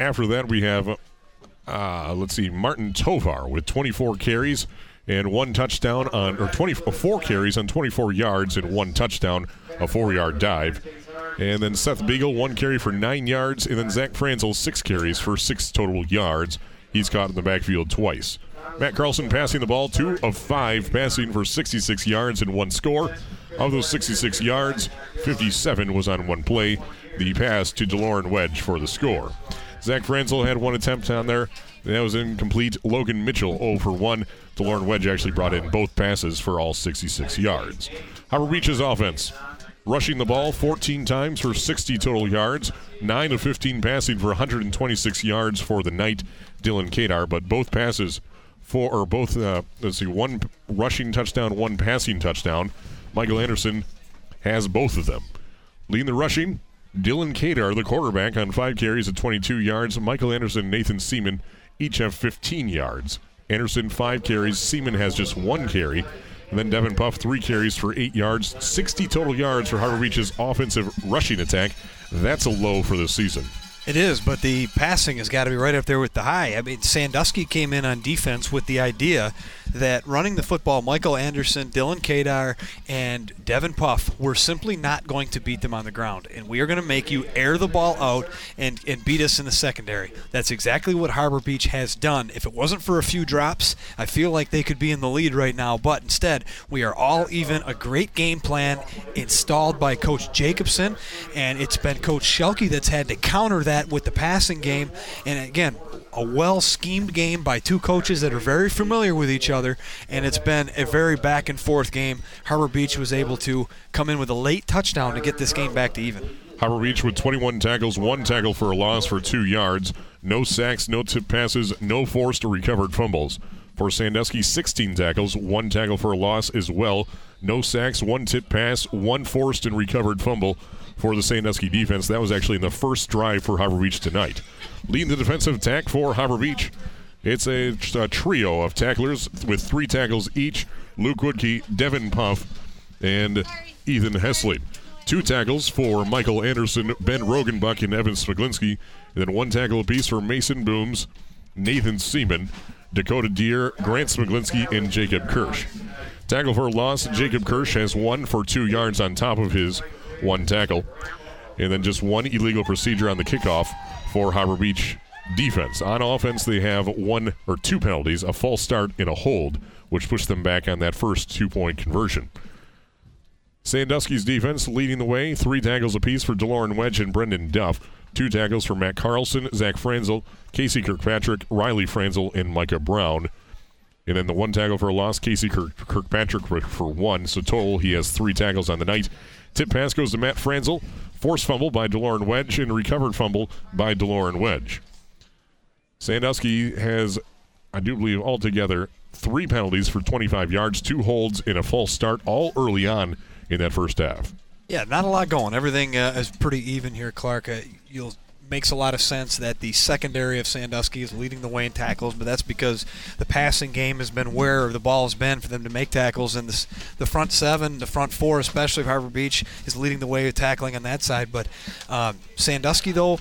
After that, we have, uh, let's see, Martin Tovar with 24 carries and one touchdown on, or 24 carries on 24 yards and one touchdown, a four yard dive. And then Seth Beagle, one carry for nine yards, and then Zach Franzel, six carries for six total yards. He's caught in the backfield twice. Matt Carlson passing the ball, two of five, passing for 66 yards and one score. Of those 66 yards, 57 was on one play. The pass to DeLorean Wedge for the score. Zach Franzel had one attempt on there. That was incomplete. Logan Mitchell 0 for 1. DeLorean Wedge actually brought in both passes for all 66 yards. Harbor Beach's offense. Rushing the ball 14 times for 60 total yards, 9 of 15 passing for 126 yards for the night, Dylan Kadar, but both passes for, or both, uh, let's see, one rushing touchdown, one passing touchdown. Michael Anderson has both of them. Leading the rushing, Dylan Kadar, the quarterback, on five carries at 22 yards. Michael Anderson, Nathan Seaman each have 15 yards. Anderson, five carries. Seaman has just one carry. And then Devin Puff, three carries for eight yards. 60 total yards for Harbor Beach's offensive rushing attack. That's a low for the season. It is, but the passing has got to be right up there with the high. I mean, Sandusky came in on defense with the idea that running the football, Michael Anderson, Dylan Kadar, and Devin Puff were simply not going to beat them on the ground. And we are going to make you air the ball out and, and beat us in the secondary. That's exactly what Harbor Beach has done. If it wasn't for a few drops, I feel like they could be in the lead right now. But instead, we are all even. A great game plan installed by Coach Jacobson, and it's been Coach Shelke that's had to counter that with the passing game. And again, a well schemed game by two coaches that are very familiar with each other, and it's been a very back and forth game. Harbor Beach was able to come in with a late touchdown to get this game back to even. Harbor Beach with 21 tackles, one tackle for a loss for two yards, no sacks, no tip passes, no forced or recovered fumbles. For Sandusky, 16 tackles, one tackle for a loss as well, no sacks, one tip pass, one forced and recovered fumble for the Sandusky defense. That was actually in the first drive for Harbor Beach tonight. Leading the defensive attack for Harbor Beach, it's a, a trio of tacklers with three tackles each Luke Woodkey, Devin Puff, and Ethan Hesley. Two tackles for Michael Anderson, Ben Rogenbuck, and Evan Smiglinski. And then one tackle apiece for Mason Booms, Nathan Seaman, Dakota Deer, Grant Smiglinski, and Jacob Kirsch. Tackle for loss, Jacob Kirsch has one for two yards on top of his one tackle. And then just one illegal procedure on the kickoff for Harbor Beach defense. On offense, they have one or two penalties, a false start and a hold, which pushed them back on that first two point conversion. Sandusky's defense leading the way, three tackles apiece for DeLorean Wedge and Brendan Duff, two tackles for Matt Carlson, Zach Franzel, Casey Kirkpatrick, Riley Franzel, and Micah Brown. And then the one tackle for a loss, Casey Kirk- Kirkpatrick for, for one. So total, he has three tackles on the night. Tip pass goes to Matt Franzel. Force fumble by DeLorean Wedge and recovered fumble by DeLorean Wedge. Sandusky has, I do believe, altogether three penalties for 25 yards, two holds, and a false start, all early on in that first half. Yeah, not a lot going. Everything uh, is pretty even here, Clark. Uh, you'll makes a lot of sense that the secondary of Sandusky is leading the way in tackles, but that's because the passing game has been where the ball has been for them to make tackles, and this, the front seven, the front four, especially of Harbor Beach, is leading the way with tackling on that side. But um, Sandusky, though,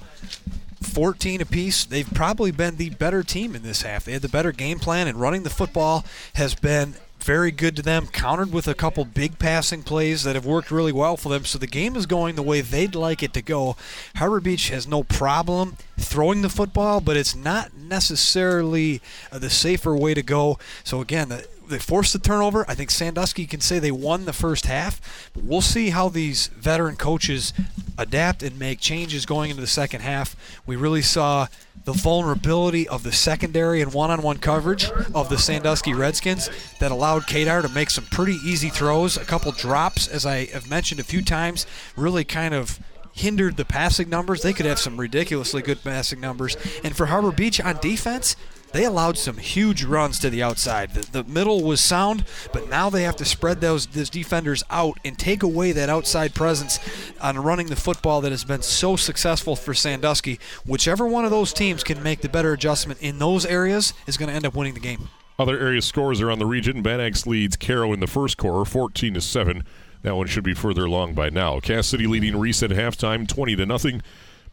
14 apiece. They've probably been the better team in this half. They had the better game plan, and running the football has been very good to them, countered with a couple big passing plays that have worked really well for them. So the game is going the way they'd like it to go. Harbor Beach has no problem throwing the football, but it's not necessarily uh, the safer way to go. So again, the, they forced the turnover. I think Sandusky can say they won the first half. But we'll see how these veteran coaches adapt and make changes going into the second half. We really saw the vulnerability of the secondary and one-on-one coverage of the Sandusky Redskins that allowed Kadar to make some pretty easy throws. A couple drops, as I have mentioned a few times, really kind of hindered the passing numbers. They could have some ridiculously good passing numbers. And for Harbor Beach on defense, they allowed some huge runs to the outside. The, the, middle was sound, but now they have to spread those, those defenders out and take away that outside presence on running the football that has been so successful for Sandusky. Whichever one of those teams can make the better adjustment in those areas is going to end up winning the game. Other area scores around the region. Bad Axe leads Caro in the first quarter, 14 to 7. That one should be further along by now. Cass City leading Reese at halftime, 20 to nothing.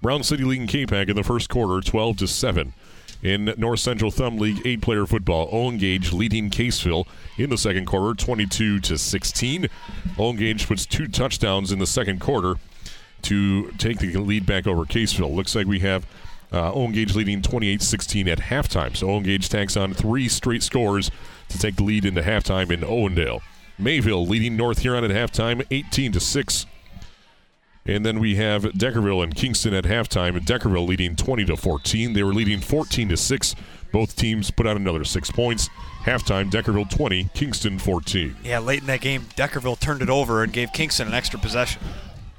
Brown City leading Capac in the first quarter, 12 to 7. In North Central Thumb League eight player football, Owen Gage leading Caseville in the second quarter, 22 to 16. Owen Gage puts two touchdowns in the second quarter to take the lead back over Caseville. Looks like we have uh, Owen Gage leading 28 16 at halftime. So Owen Gage tacks on three straight scores to take the lead into halftime in Owendale. Mayville leading North Huron at halftime 18 to 6. And then we have Deckerville and Kingston at halftime. Deckerville leading 20 to 14. They were leading 14 to 6. Both teams put out another six points. Halftime, Deckerville 20, Kingston 14. Yeah, late in that game, Deckerville turned it over and gave Kingston an extra possession.